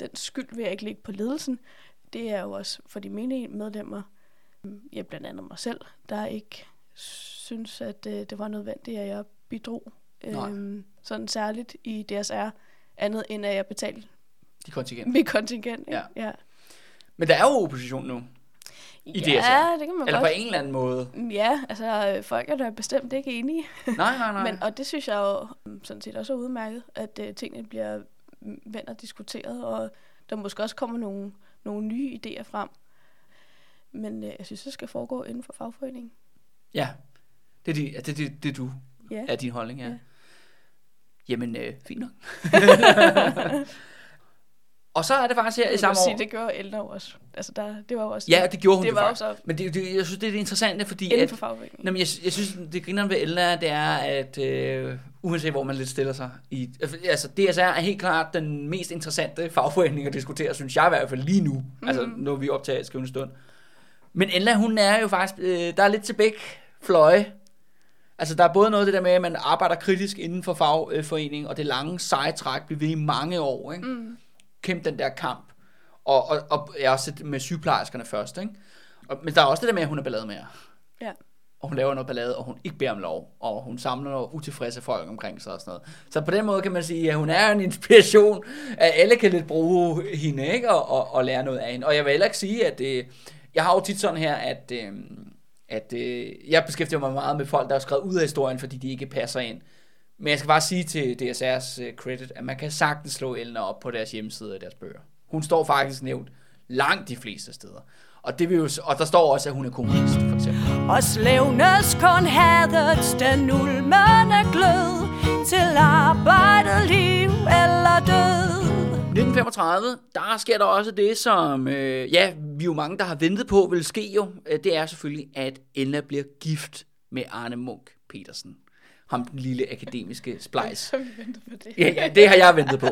den skyld vil jeg ikke lægge på ledelsen. Det er jo også for de menige medlemmer, ja, blandt andet mig selv, der ikke synes, at øh, det var nødvendigt, at jeg bidrog. Øhm, sådan særligt i DSR, andet end at jeg betalte De kontingent. mit kontingent. Ikke? Ja. ja. Men der er jo opposition nu. I ja, DSR. det kan man Eller på godt. en eller anden måde. Ja, altså øh, folk er da bestemt ikke enige. Nej, nej, nej. Men, og det synes jeg jo sådan set også er udmærket, at uh, tingene bliver og diskuteret, og der måske også kommer nogle, nogle nye idéer frem. Men uh, jeg synes, det skal foregå inden for fagforeningen. Ja, det er det, det, det, det du Ja. er din holdning, ja. Ja. ja. Jamen, øh, fint nok. og så er det faktisk her i samme sige, år. det gjorde Elna jo også. Altså, der, det var jo også Ja, det gjorde hun det var faktisk. også Men det, det, jeg synes, det er det interessante, fordi inden for fagforeningen. Nå, men jeg, jeg synes, det griner ved Elna, det er, at øh, uanset hvor man lidt stiller sig i... Altså, DSR er helt klart den mest interessante fagforening at diskutere, synes jeg i hvert fald lige nu. Mm. Altså, når vi optager skrivende stund. Men Elna, hun er jo faktisk... Øh, der er lidt til begge fløje. Altså, der er både noget det der med, at man arbejder kritisk inden for fagforeningen, og det lange seje træk bliver ved i mange år, ikke? Mm. Kæmpe den der kamp. Og, og, og jeg har også med sygeplejerskerne først, ikke? Og, men der er også det der med, at hun er ballade med jer. Ja. Og hun laver noget ballade, og hun ikke beder om lov. Og hun samler nogle utilfredse folk omkring sig og sådan noget. Så på den måde kan man sige, at hun er en inspiration, at alle kan lidt bruge hende, ikke? Og, og, og lære noget af hende. Og jeg vil heller ikke sige, at øh, jeg har jo tit sådan her, at, øh, at øh, jeg beskæftiger mig meget med folk, der er skrevet ud af historien, fordi de ikke passer ind. Men jeg skal bare sige til DSR's øh, credit, at man kan sagtens slå Elner op på deres hjemmeside og deres bøger. Hun står faktisk nævnt langt de fleste steder. Og, det vil jo, og der står også, at hun er kommunist, for eksempel. Og slevnes kun hadets den ulmende glød Til arbejdet, liv eller død 1935, der sker der også det, som øh, ja, vi jo mange, der har ventet på, vil ske jo. Øh, Det er selvfølgelig, at Elna bliver gift med Arne Munk Petersen. Ham den lille akademiske det. Ja, ja, det har jeg ventet på.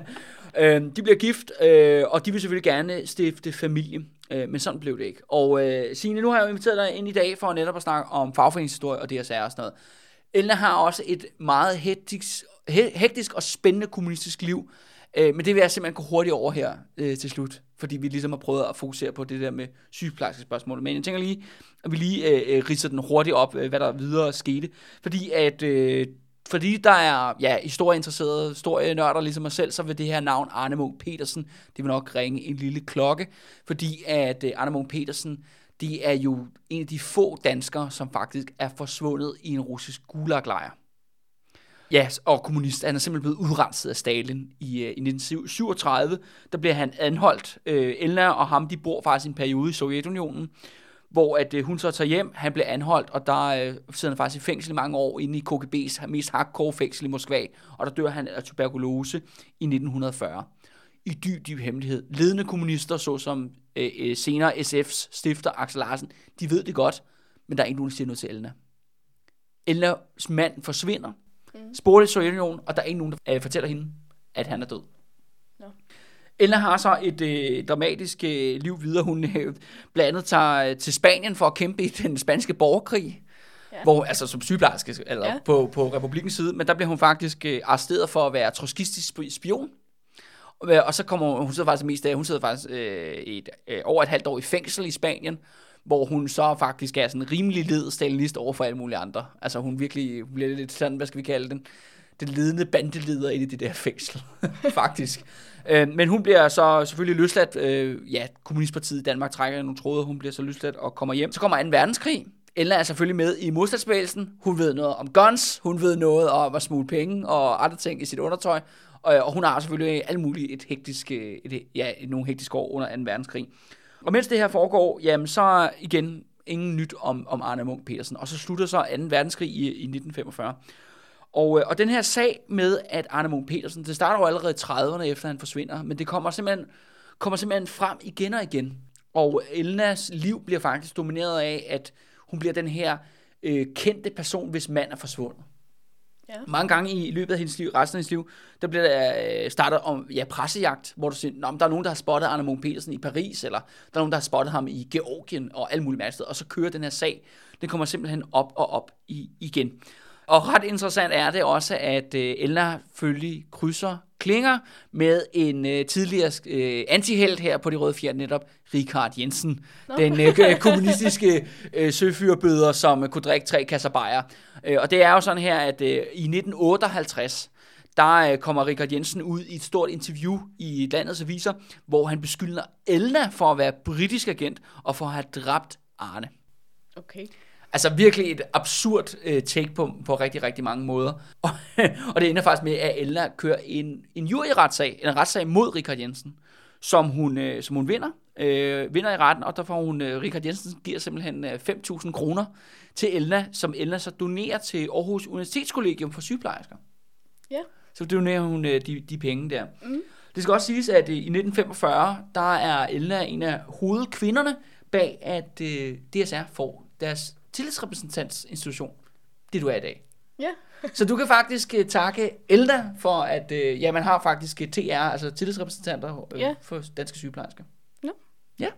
øhm, de bliver gift, øh, og de vil selvfølgelig gerne stifte familie, øh, men sådan blev det ikke. Og øh, Signe, nu har jeg jo inviteret dig ind i dag for netop at snakke om fagforeningshistorie og DSR og sådan noget. Elna har også et meget hektisk, he- hektisk og spændende kommunistisk liv, øh, men det vil jeg simpelthen gå hurtigt over her øh, til slut, fordi vi ligesom har prøvet at fokusere på det der med sygeplejerske spørgsmål. Men jeg tænker lige, at vi lige øh, øh, ridser den hurtigt op, øh, hvad der videre skete. Fordi at øh, fordi der er ja, historieinteresserede historienørder ligesom mig selv, så vil det her navn Arne Munk Petersen, det vil nok ringe en lille klokke, fordi at øh, Arne Munk Petersen, det er jo en af de få danskere, som faktisk er forsvundet i en russisk gulaglejr. Ja, og kommunist. Han er simpelthen blevet udrenset af Stalin i, øh, i 1937. Der bliver han anholdt. Øh, Elna og ham, de bor faktisk en periode i Sovjetunionen, hvor at øh, hun så tager hjem, han bliver anholdt, og der øh, sidder han faktisk i fængsel i mange år, inde i KGB's mest hardcore fængsel i Moskva, og der dør han af tuberkulose i 1940. I dyb, dyb hemmelighed. Ledende kommunister, såsom øh, øh senere SF's stifter Axel Larsen, de ved det godt, men der er ikke nogen, der siger noget til Elna. Elnas mand forsvinder, mm. spurgte Sovjetunionen, og der er ikke nogen, der øh, fortæller hende, at han er død. Nå. Elna har så et øh, dramatisk øh, liv videre. Hun øh, blandt andet tager øh, til Spanien for at kæmpe i den spanske borgerkrig. Ja. Hvor, altså som sygeplejerske, eller ja. På, på republikens side, men der bliver hun faktisk øh, arresteret for at være troskistisk sp- spion. Og, øh, og så kommer hun, hun sidder faktisk mest af, hun sidder faktisk øh, et, øh, over et halvt år i fængsel i Spanien, hvor hun så faktisk er sådan rimelig led stalinist over for alle mulige andre. Altså hun virkelig hun bliver lidt sådan, hvad skal vi kalde den, den ledende bandeleder inde i det der fængsel, faktisk. Øh, men hun bliver så selvfølgelig løsladt, øh, ja, Kommunistpartiet i Danmark trækker nogle tråde, hun bliver så løsladt og kommer hjem. Så kommer 2. verdenskrig. Ella er selvfølgelig med i modstandsbevægelsen. Hun ved noget om guns, hun ved noget om at smule penge og andre ting i sit undertøj. Og, og hun har selvfølgelig alt muligt et hektisk, øh, et, ja, nogle hektiske år under 2. verdenskrig. Og mens det her foregår, jamen så igen ingen nyt om, om Arne Munk Petersen. Og så slutter så 2. verdenskrig i, i 1945. Og, øh, og den her sag med, at Arne Munk Petersen, det starter jo allerede i 30'erne, efter han forsvinder, men det kommer simpelthen, kommer simpelthen frem igen og igen. Og Elnas liv bliver faktisk domineret af, at hun bliver den her øh, kendte person, hvis mand er forsvundet. Ja. Mange gange i løbet af hendes liv, resten af hendes liv, der bliver der øh, startet om ja, pressejagt, hvor du siger, Nå, der er nogen, der har spottet Arne Munk Petersen i Paris, eller der er nogen, der har spottet ham i Georgien og alle mulige mærke steder, og så kører den her sag, den kommer simpelthen op og op i, igen. Og ret interessant er det også, at øh, Elna følge krydser klinger med en øh, tidligere øh, antihelt her på de røde fjerde, netop Richard Jensen, Nå. den øh, kommunistiske øh, søfyrbøder, som øh, kunne drikke tre kasser bajer. Øh, og det er jo sådan her, at øh, i 1958, der øh, kommer Richard Jensen ud i et stort interview i landets aviser, hvor han beskylder Elna for at være britisk agent og for at have dræbt Arne. Okay. Altså virkelig et absurd øh, take på, på rigtig, rigtig mange måder. Og, og det ender faktisk med, at Elna kører en, en jury-retssag, en retssag mod Richard Jensen, som hun, øh, som hun vinder, øh, vinder i retten, og der får hun, øh, Richard Jensen giver simpelthen øh, 5.000 kroner til Elna, som Elna så donerer til Aarhus Universitetskollegium for sygeplejersker. Ja. Så donerer hun øh, de, de penge der. Mm. Det skal også siges, at øh, i 1945, der er Elna en af hovedkvinderne bag, at øh, DSR får deres tillidsrepræsentantsinstitution. Det du er i dag. Ja. Så du kan faktisk uh, takke Elda for, at uh, ja, man har faktisk uh, TR, altså tillidsrepræsentanter uh, Ja. for danske sygeplejersker. Ja.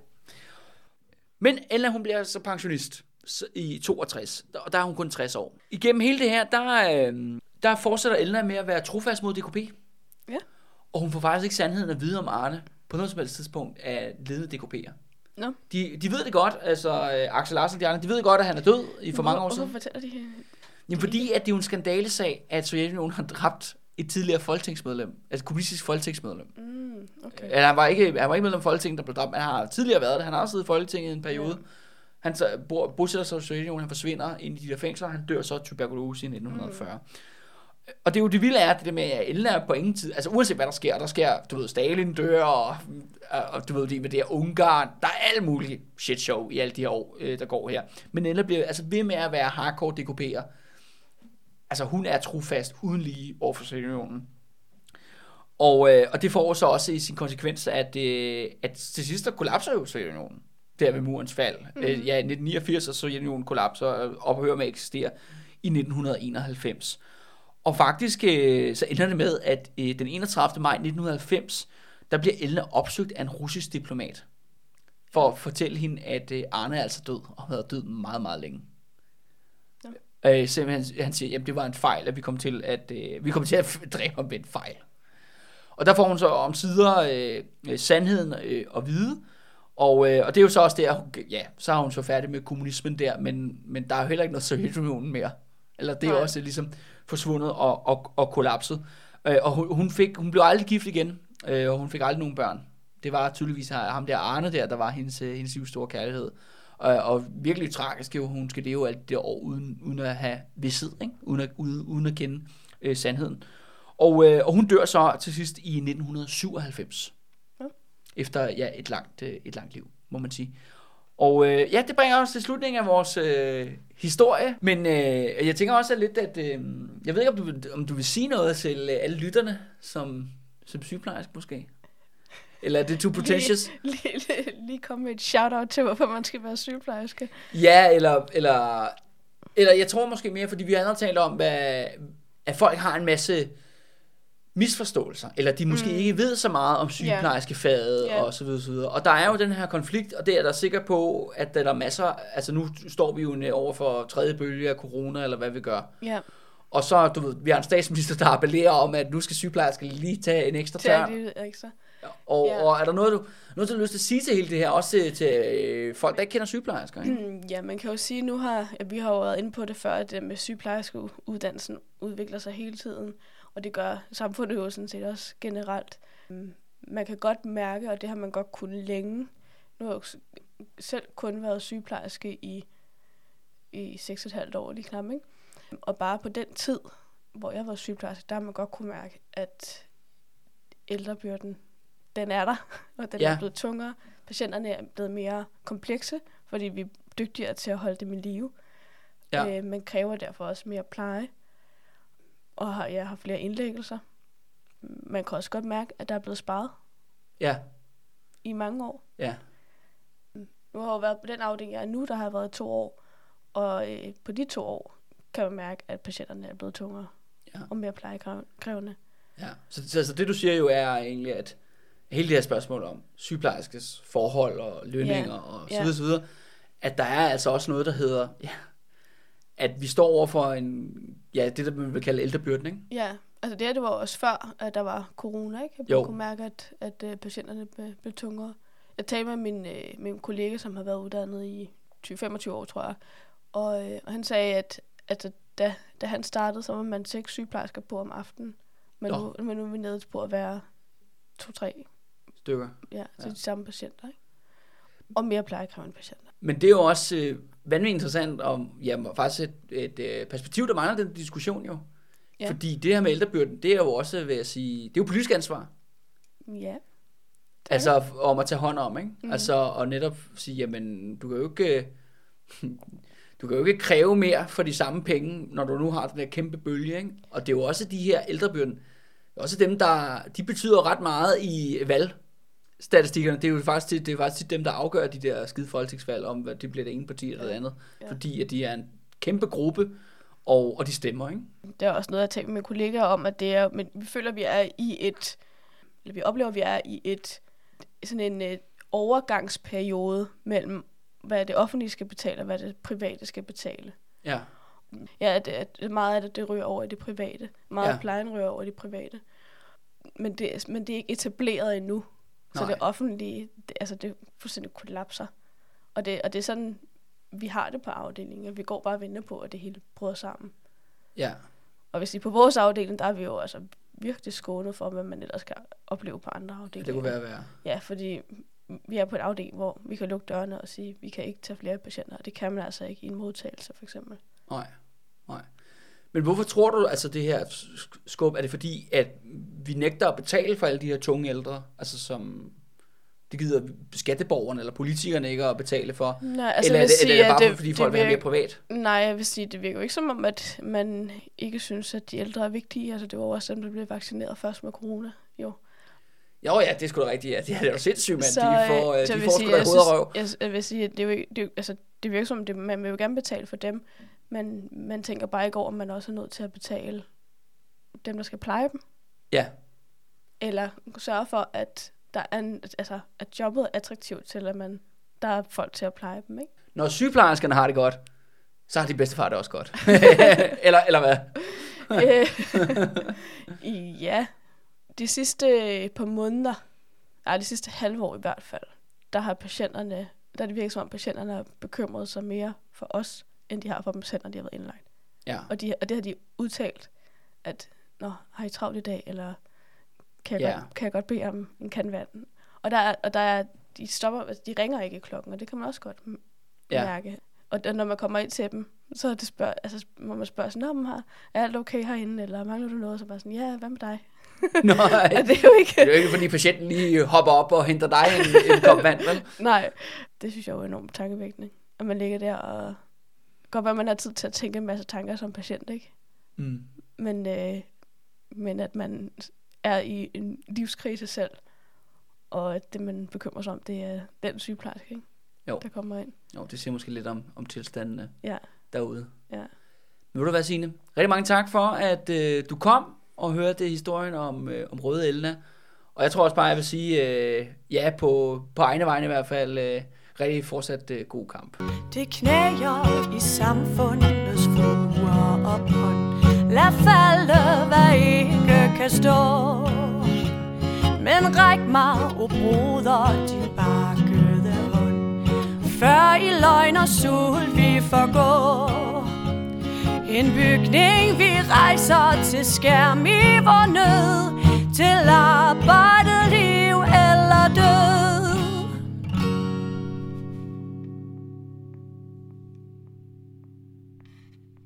Men Elda, hun bliver så pensionist i 62, og der er hun kun 60 år. Igennem hele det her, der, uh, der fortsætter Elda med at være trofast mod DKP. Ja. Og hun får faktisk ikke sandheden at vide om Arne på noget som helst tidspunkt af ledende DKP'er. Nå. De, de ved det godt, altså uh, Axel Larsen og de andre, de ved godt, at han er død i for mange år Hvorfor siden. fortæller de her? Jamen fordi, at det er jo en skandalesag, at Sovjetunionen har dræbt et tidligere folketingsmedlem, altså kommunistisk folketingsmedlem. Mm, okay. Eller han var ikke, han var ikke medlem af Folketinget, der blev dræbt, men han har tidligere været det. Han har også siddet i Folketinget i en periode. Ja. Han så, bor, bosætter sig i Sovjetunionen, han forsvinder ind i de der fængsler, han dør så af tuberkulose i 1940. Mm. Og det er jo det vilde er, det der med, at Ellen er på ingen tid, altså uanset hvad der sker, der sker, du ved, Stalin dør, og, og du ved, det med det her Ungarn, der er alt muligt shit show i alle de her år, øh, der går her. Men Ellen bliver altså ved med at være hardcore DKP'er. Altså hun er trofast uden lige over for Sovjetunionen. Og, øh, og det får så også i sin konsekvens, at, øh, at til sidst der kollapser jo Sovjetunionen. Der ved murens fald. Mm. Øh, ja, i 1989 og Sovjetunionen kollapser og ophører med at eksistere i 1991. Og faktisk øh, så ender det med, at øh, den 31. maj 1990, der bliver Elna opsøgt af en russisk diplomat. For at fortælle hende, at øh, Arne er altså død, og har været død meget, meget længe. Øh, simpelthen, han siger, at det var en fejl, at vi kom til at, øh, vi kom til at dræbe ham ved en fejl. Og der får hun så om sider øh, øh, sandheden øh, at vide, og, øh, og det er jo så også der, ja, så har hun så færdig med kommunismen der, men, men der er jo heller ikke noget Sovjetunionen mere. Eller det er Nej. også ligesom forsvundet og, og, og kollapset. Øh, og hun, hun, fik, hun blev aldrig gift igen, øh, og hun fik aldrig nogen børn. Det var tydeligvis ham der Arne der, der var hendes, øh, hendes livs store kærlighed. Og, og virkelig tragisk, jo, hun skal leve alt det år uden, uden at have vidsthed, ikke? Uden, at, uden, uden at kende øh, sandheden. Og, øh, og hun dør så til sidst i 1997. Ja. Efter ja, et, langt, øh, et langt liv, må man sige. Og øh, ja, det bringer os til slutningen af vores øh, historie. Men øh, jeg tænker også at lidt, at øh, jeg ved ikke, om du, vil- om du vil sige noget til øh, alle lytterne, som, som sygeplejerske måske? Eller er det too pretentious? Lige, lige, lige komme med et shout-out til, hvorfor man skal være sygeplejerske. Ja, eller, eller, eller jeg tror måske mere, fordi vi har talt om, hvad, at folk har en masse misforståelser, eller de måske mm. ikke ved så meget om sygeplejerskefaget Ja. og så videre, så videre. Og der er jo den her konflikt, og det er der sikker på, at der er masser, altså nu står vi jo over for tredje bølge af corona, eller hvad vi gør. Ja, Og så, du ved, vi har en statsminister, der appellerer om, at nu skal sygeplejersker lige tage en ekstra tør. at lige ekstra. Og, Ja. og er der noget, du, noget, du har lyst til at sige til hele det her, også til, til øh, folk, der ikke kender sygeplejersker? Ikke? Mm, Ja, man kan jo sige, nu har ja, vi har jo været inde på det før, at det med sygeplejerskeuddannelsen udvikler sig hele tiden, og det gør samfundet jo sådan set også generelt. Mm, Man kan godt mærke, og det har man godt kunnet længe. Nu har jeg selv kun været sygeplejerske i, i 6,5 år lige knap, ikke? Og bare på den tid, hvor jeg var sygeplejerske, der har man godt kunne mærke, at ældrebyrden, den er der, og den Ja. er blevet tungere. Patienterne er blevet mere komplekse, fordi vi er dygtigere til at holde dem i live. Ja. Øh, men kræver derfor også mere pleje. Og har, jeg har flere indlæggelser. Man kan også godt mærke, at der er blevet sparet Ja, i mange år. ja. Nu har jeg været på den afdeling, jeg er nu, der har været to år. Og øh, på de to år kan man mærke, at patienterne er blevet tungere Ja. og mere plejekrævende. Ja, så, så, så det du siger jo er egentlig, at hele det her spørgsmål om sygeplejerskes forhold og lønninger Ja, og så ja. videre, så videre, at der er altså også noget, der hedder, ja, at vi står over for en, ja, det der man vil kalde ældrebyrden, ikke? Ja, altså det her, det var også før, at der var corona, ikke? Jeg Jo. kunne mærke, at, at øh, patienterne blev, blev tungere. Jeg talte med min, øh, min kollega, som har været uddannet i 20-25 år, tror jeg. Og, øh, og han sagde, at, at da, da han startede, så var man seks sygeplejersker på om aftenen. Men, Nå. nu, men nu er vi nede på at være to-tre stykker. ja, til Ja. de samme patienter. Ikke? Og mere plejekrævende patienter. Men det er jo også øh, vanvittigt interessant, og ja, faktisk et, et øh, perspektiv, der mangler den diskussion jo. Ja. Fordi det her med ældrebyrden, det er jo også, vil jeg sige, det er jo politisk ansvar. Ja. Altså om at tage hånd om, ikke? Mm. Altså og netop sige, jamen, du kan jo ikke... øh, Du kan jo ikke kræve mere for de samme penge, når du nu har den der kæmpe bølge, ikke? Og det er jo også de her ældrebyrden, også dem, der, de betyder ret meget i valgstatistikkerne. Det er jo faktisk, det er faktisk dem, der afgør de der skide folketingsvalg, om hvad det bliver det ene parti eller det andet. Ja. Fordi at de er en kæmpe gruppe, og, og de stemmer, ikke? Det er også noget, jeg har talt med mine kollegaer om, at det er, men vi føler, at vi er i et, eller vi oplever, at vi er i et, sådan en et overgangsperiode mellem, hvad det offentlige skal betale, og hvad det private skal betale. Ja. Ja, at, at meget af det, det ryger over i det private. Meget Ja. af plejen ryger over i det private. Men det, men det er ikke etableret endnu. Så det offentlige, det, altså det fuldstændig kollapser. Og det, og det er sådan, vi har det på afdelingen. Vi går bare og venter på, at det hele bryder sammen. Ja. Og hvis I på vores afdeling, der er vi jo altså virkelig skånet for, hvad man ellers skal opleve på andre afdelinger. Det kunne være værre. Ja, fordi vi er på en afdeling, hvor vi kan lukke dørene og sige, at vi kan ikke tage flere patienter. Og det kan man altså ikke i en modtagelse, for eksempel. Nej, nej. Men hvorfor tror du, altså det her sk- skub, er det fordi, at vi nægter at betale for alle de her tunge ældre, altså som det gider skatteborgerne eller politikerne ikke at betale for? Nej, Altså, eller er det, vil er det sige, bare at fordi folk vil have mere privat? Nej, jeg vil sige, det virker jo ikke som om, at man ikke synes, at de ældre er vigtige. Altså, det var også dem, der blev vaccineret først med corona. Jo. Jo ja, det er sgu da rigtigt, ja. Det er jo sindssygt, mand. Så, de får, øh, øh, så de får sige, sgu da jeg hoved og synes- røv. Jeg, jeg vil sige, at det, er jo ikke, det, er jo- altså, det virker som, det, man vil jo gerne betale for dem, men man tænker bare ikke over, om man også er nødt til at betale dem, der skal pleje dem. Ja, Eller sørge for, at, der er en, altså, at jobbet er attraktivt til, at man, der er folk til at pleje dem. Ikke? når sygeplejerskerne har det godt, så har de bedstefar det også godt. eller, eller hvad? Øh, ja, de sidste par måneder, nej, de sidste halve år i hvert fald, der har patienterne, der er det virker som om patienterne har bekymret sig mere for os, end de har for patienter, de har været indlagt. Ja, Og, de, og det har de udtalt, at, nå, har I travlt i dag, eller kan jeg, Ja. godt, kan jeg godt bede om en kan vand? Og der er, og der er, de stopper, altså, de ringer ikke i klokken, og det kan man også godt Ja. mærke. Og da- når man kommer ind til dem, så er det spørg, altså, må man spørge sådan, men har, er alt okay herinde, eller mangler du noget? Så bare sådan, ja, hvad med dig? Nej, Ja, det er jo ikke... det er jo ikke, fordi patienten lige hopper op og henter dig en, en kop vand, vel? Nej, det synes jeg jo er enormt tankevækkende. At man ligger der og... Godt være, man har tid til at tænke en masse tanker som patient, ikke? Mm. Men, øh, men at man er i en livskrise selv, og at det, man bekymrer sig om, det er den sygeplejerske, ikke? Jo. der kommer ind. Jo, det siger måske lidt om, om tilstandene Ja, derude. ja. Men ved du hvad, Signe? Rigtig mange tak for, at øh, du kom og hørte historien om, øh, om Røde Elna. Og jeg tror også bare, jeg vil sige, øh, ja, på, på egne vegne i hvert fald, øh, rigtig fortsat øh, god kamp. Det knæger i samfundets fruer og pund. Lad falde, hvad ikke kan stå. Men ræk mig, o broder, din bakkede hånd. Før i løgn og sult vi forgår. En bygning vi rejser til skærm i vor nød Til arbejde, liv eller død